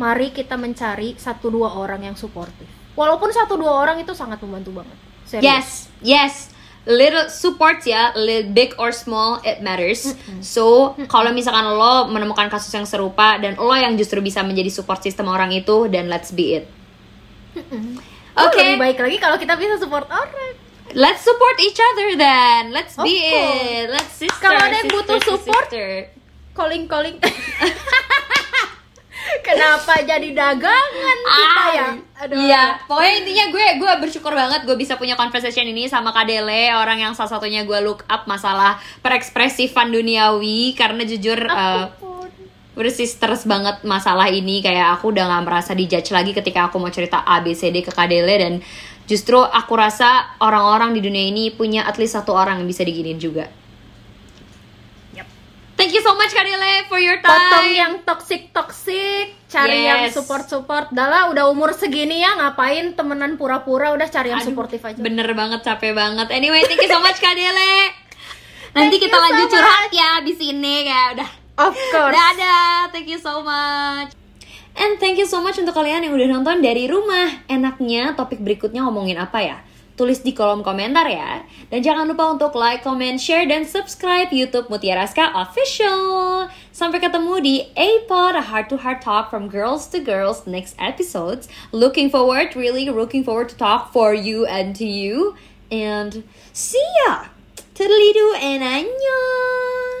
[SPEAKER 2] mari kita mencari satu dua orang yang suportif. Walaupun satu dua orang itu sangat membantu banget. Serius.
[SPEAKER 1] Yes, yes. Little supports ya, little big or small, it matters. So, kalau misalkan lo menemukan kasus yang serupa dan lo yang justru bisa menjadi support system orang itu, dan let's be it.
[SPEAKER 2] Oh,
[SPEAKER 1] Oke.
[SPEAKER 2] lebih baik lagi kalau kita bisa support orang
[SPEAKER 1] Let's support each other then. Let's be
[SPEAKER 2] course.
[SPEAKER 1] it. Let's sister.
[SPEAKER 2] Kalau ada yang butuh support,
[SPEAKER 1] sister.
[SPEAKER 2] calling calling [laughs] kenapa jadi dagangan kita ya? Aduh.
[SPEAKER 1] Iya, pokoknya intinya gue gue bersyukur banget gue bisa punya conversation ini sama Kadele, orang yang salah satunya gue look up masalah perekspresifan duniawi. Karena jujur udah sisters banget masalah ini. Kayak aku udah nggak merasa dijudge lagi ketika aku mau cerita A B C D ke Kadele dan justru aku rasa orang-orang di dunia ini punya at least satu orang yang bisa diginin juga. Thank you so much Kadele for your time.
[SPEAKER 2] potong yang toxic toxic cari yang
[SPEAKER 1] Yes.
[SPEAKER 2] support support Dahlah udah umur segini ya ngapain temenan pura-pura udah cari yang
[SPEAKER 1] Aduh,
[SPEAKER 2] suportif aja
[SPEAKER 1] Bener banget, capek banget. Anyway, thank you so much Kak Dele. [laughs] Nanti
[SPEAKER 2] Thank
[SPEAKER 1] kita
[SPEAKER 2] so
[SPEAKER 1] lanjut
[SPEAKER 2] much.
[SPEAKER 1] curhat ya abis ini kayak udah.
[SPEAKER 2] of course
[SPEAKER 1] Dadah, thank you so much. And thank you so much untuk kalian yang udah nonton dari rumah. Enaknya topik berikutnya ngomongin apa ya? Tulis di kolom komentar ya. Dan jangan lupa untuk like, comment, share, dan subscribe YouTube Mutiara Ska Official. Sampai ketemu di A-Pod, a heart to heart talk from girls to girls next episodes. Looking forward, really looking forward to talk for you and to you. And see ya! Toodaloo and annyeong!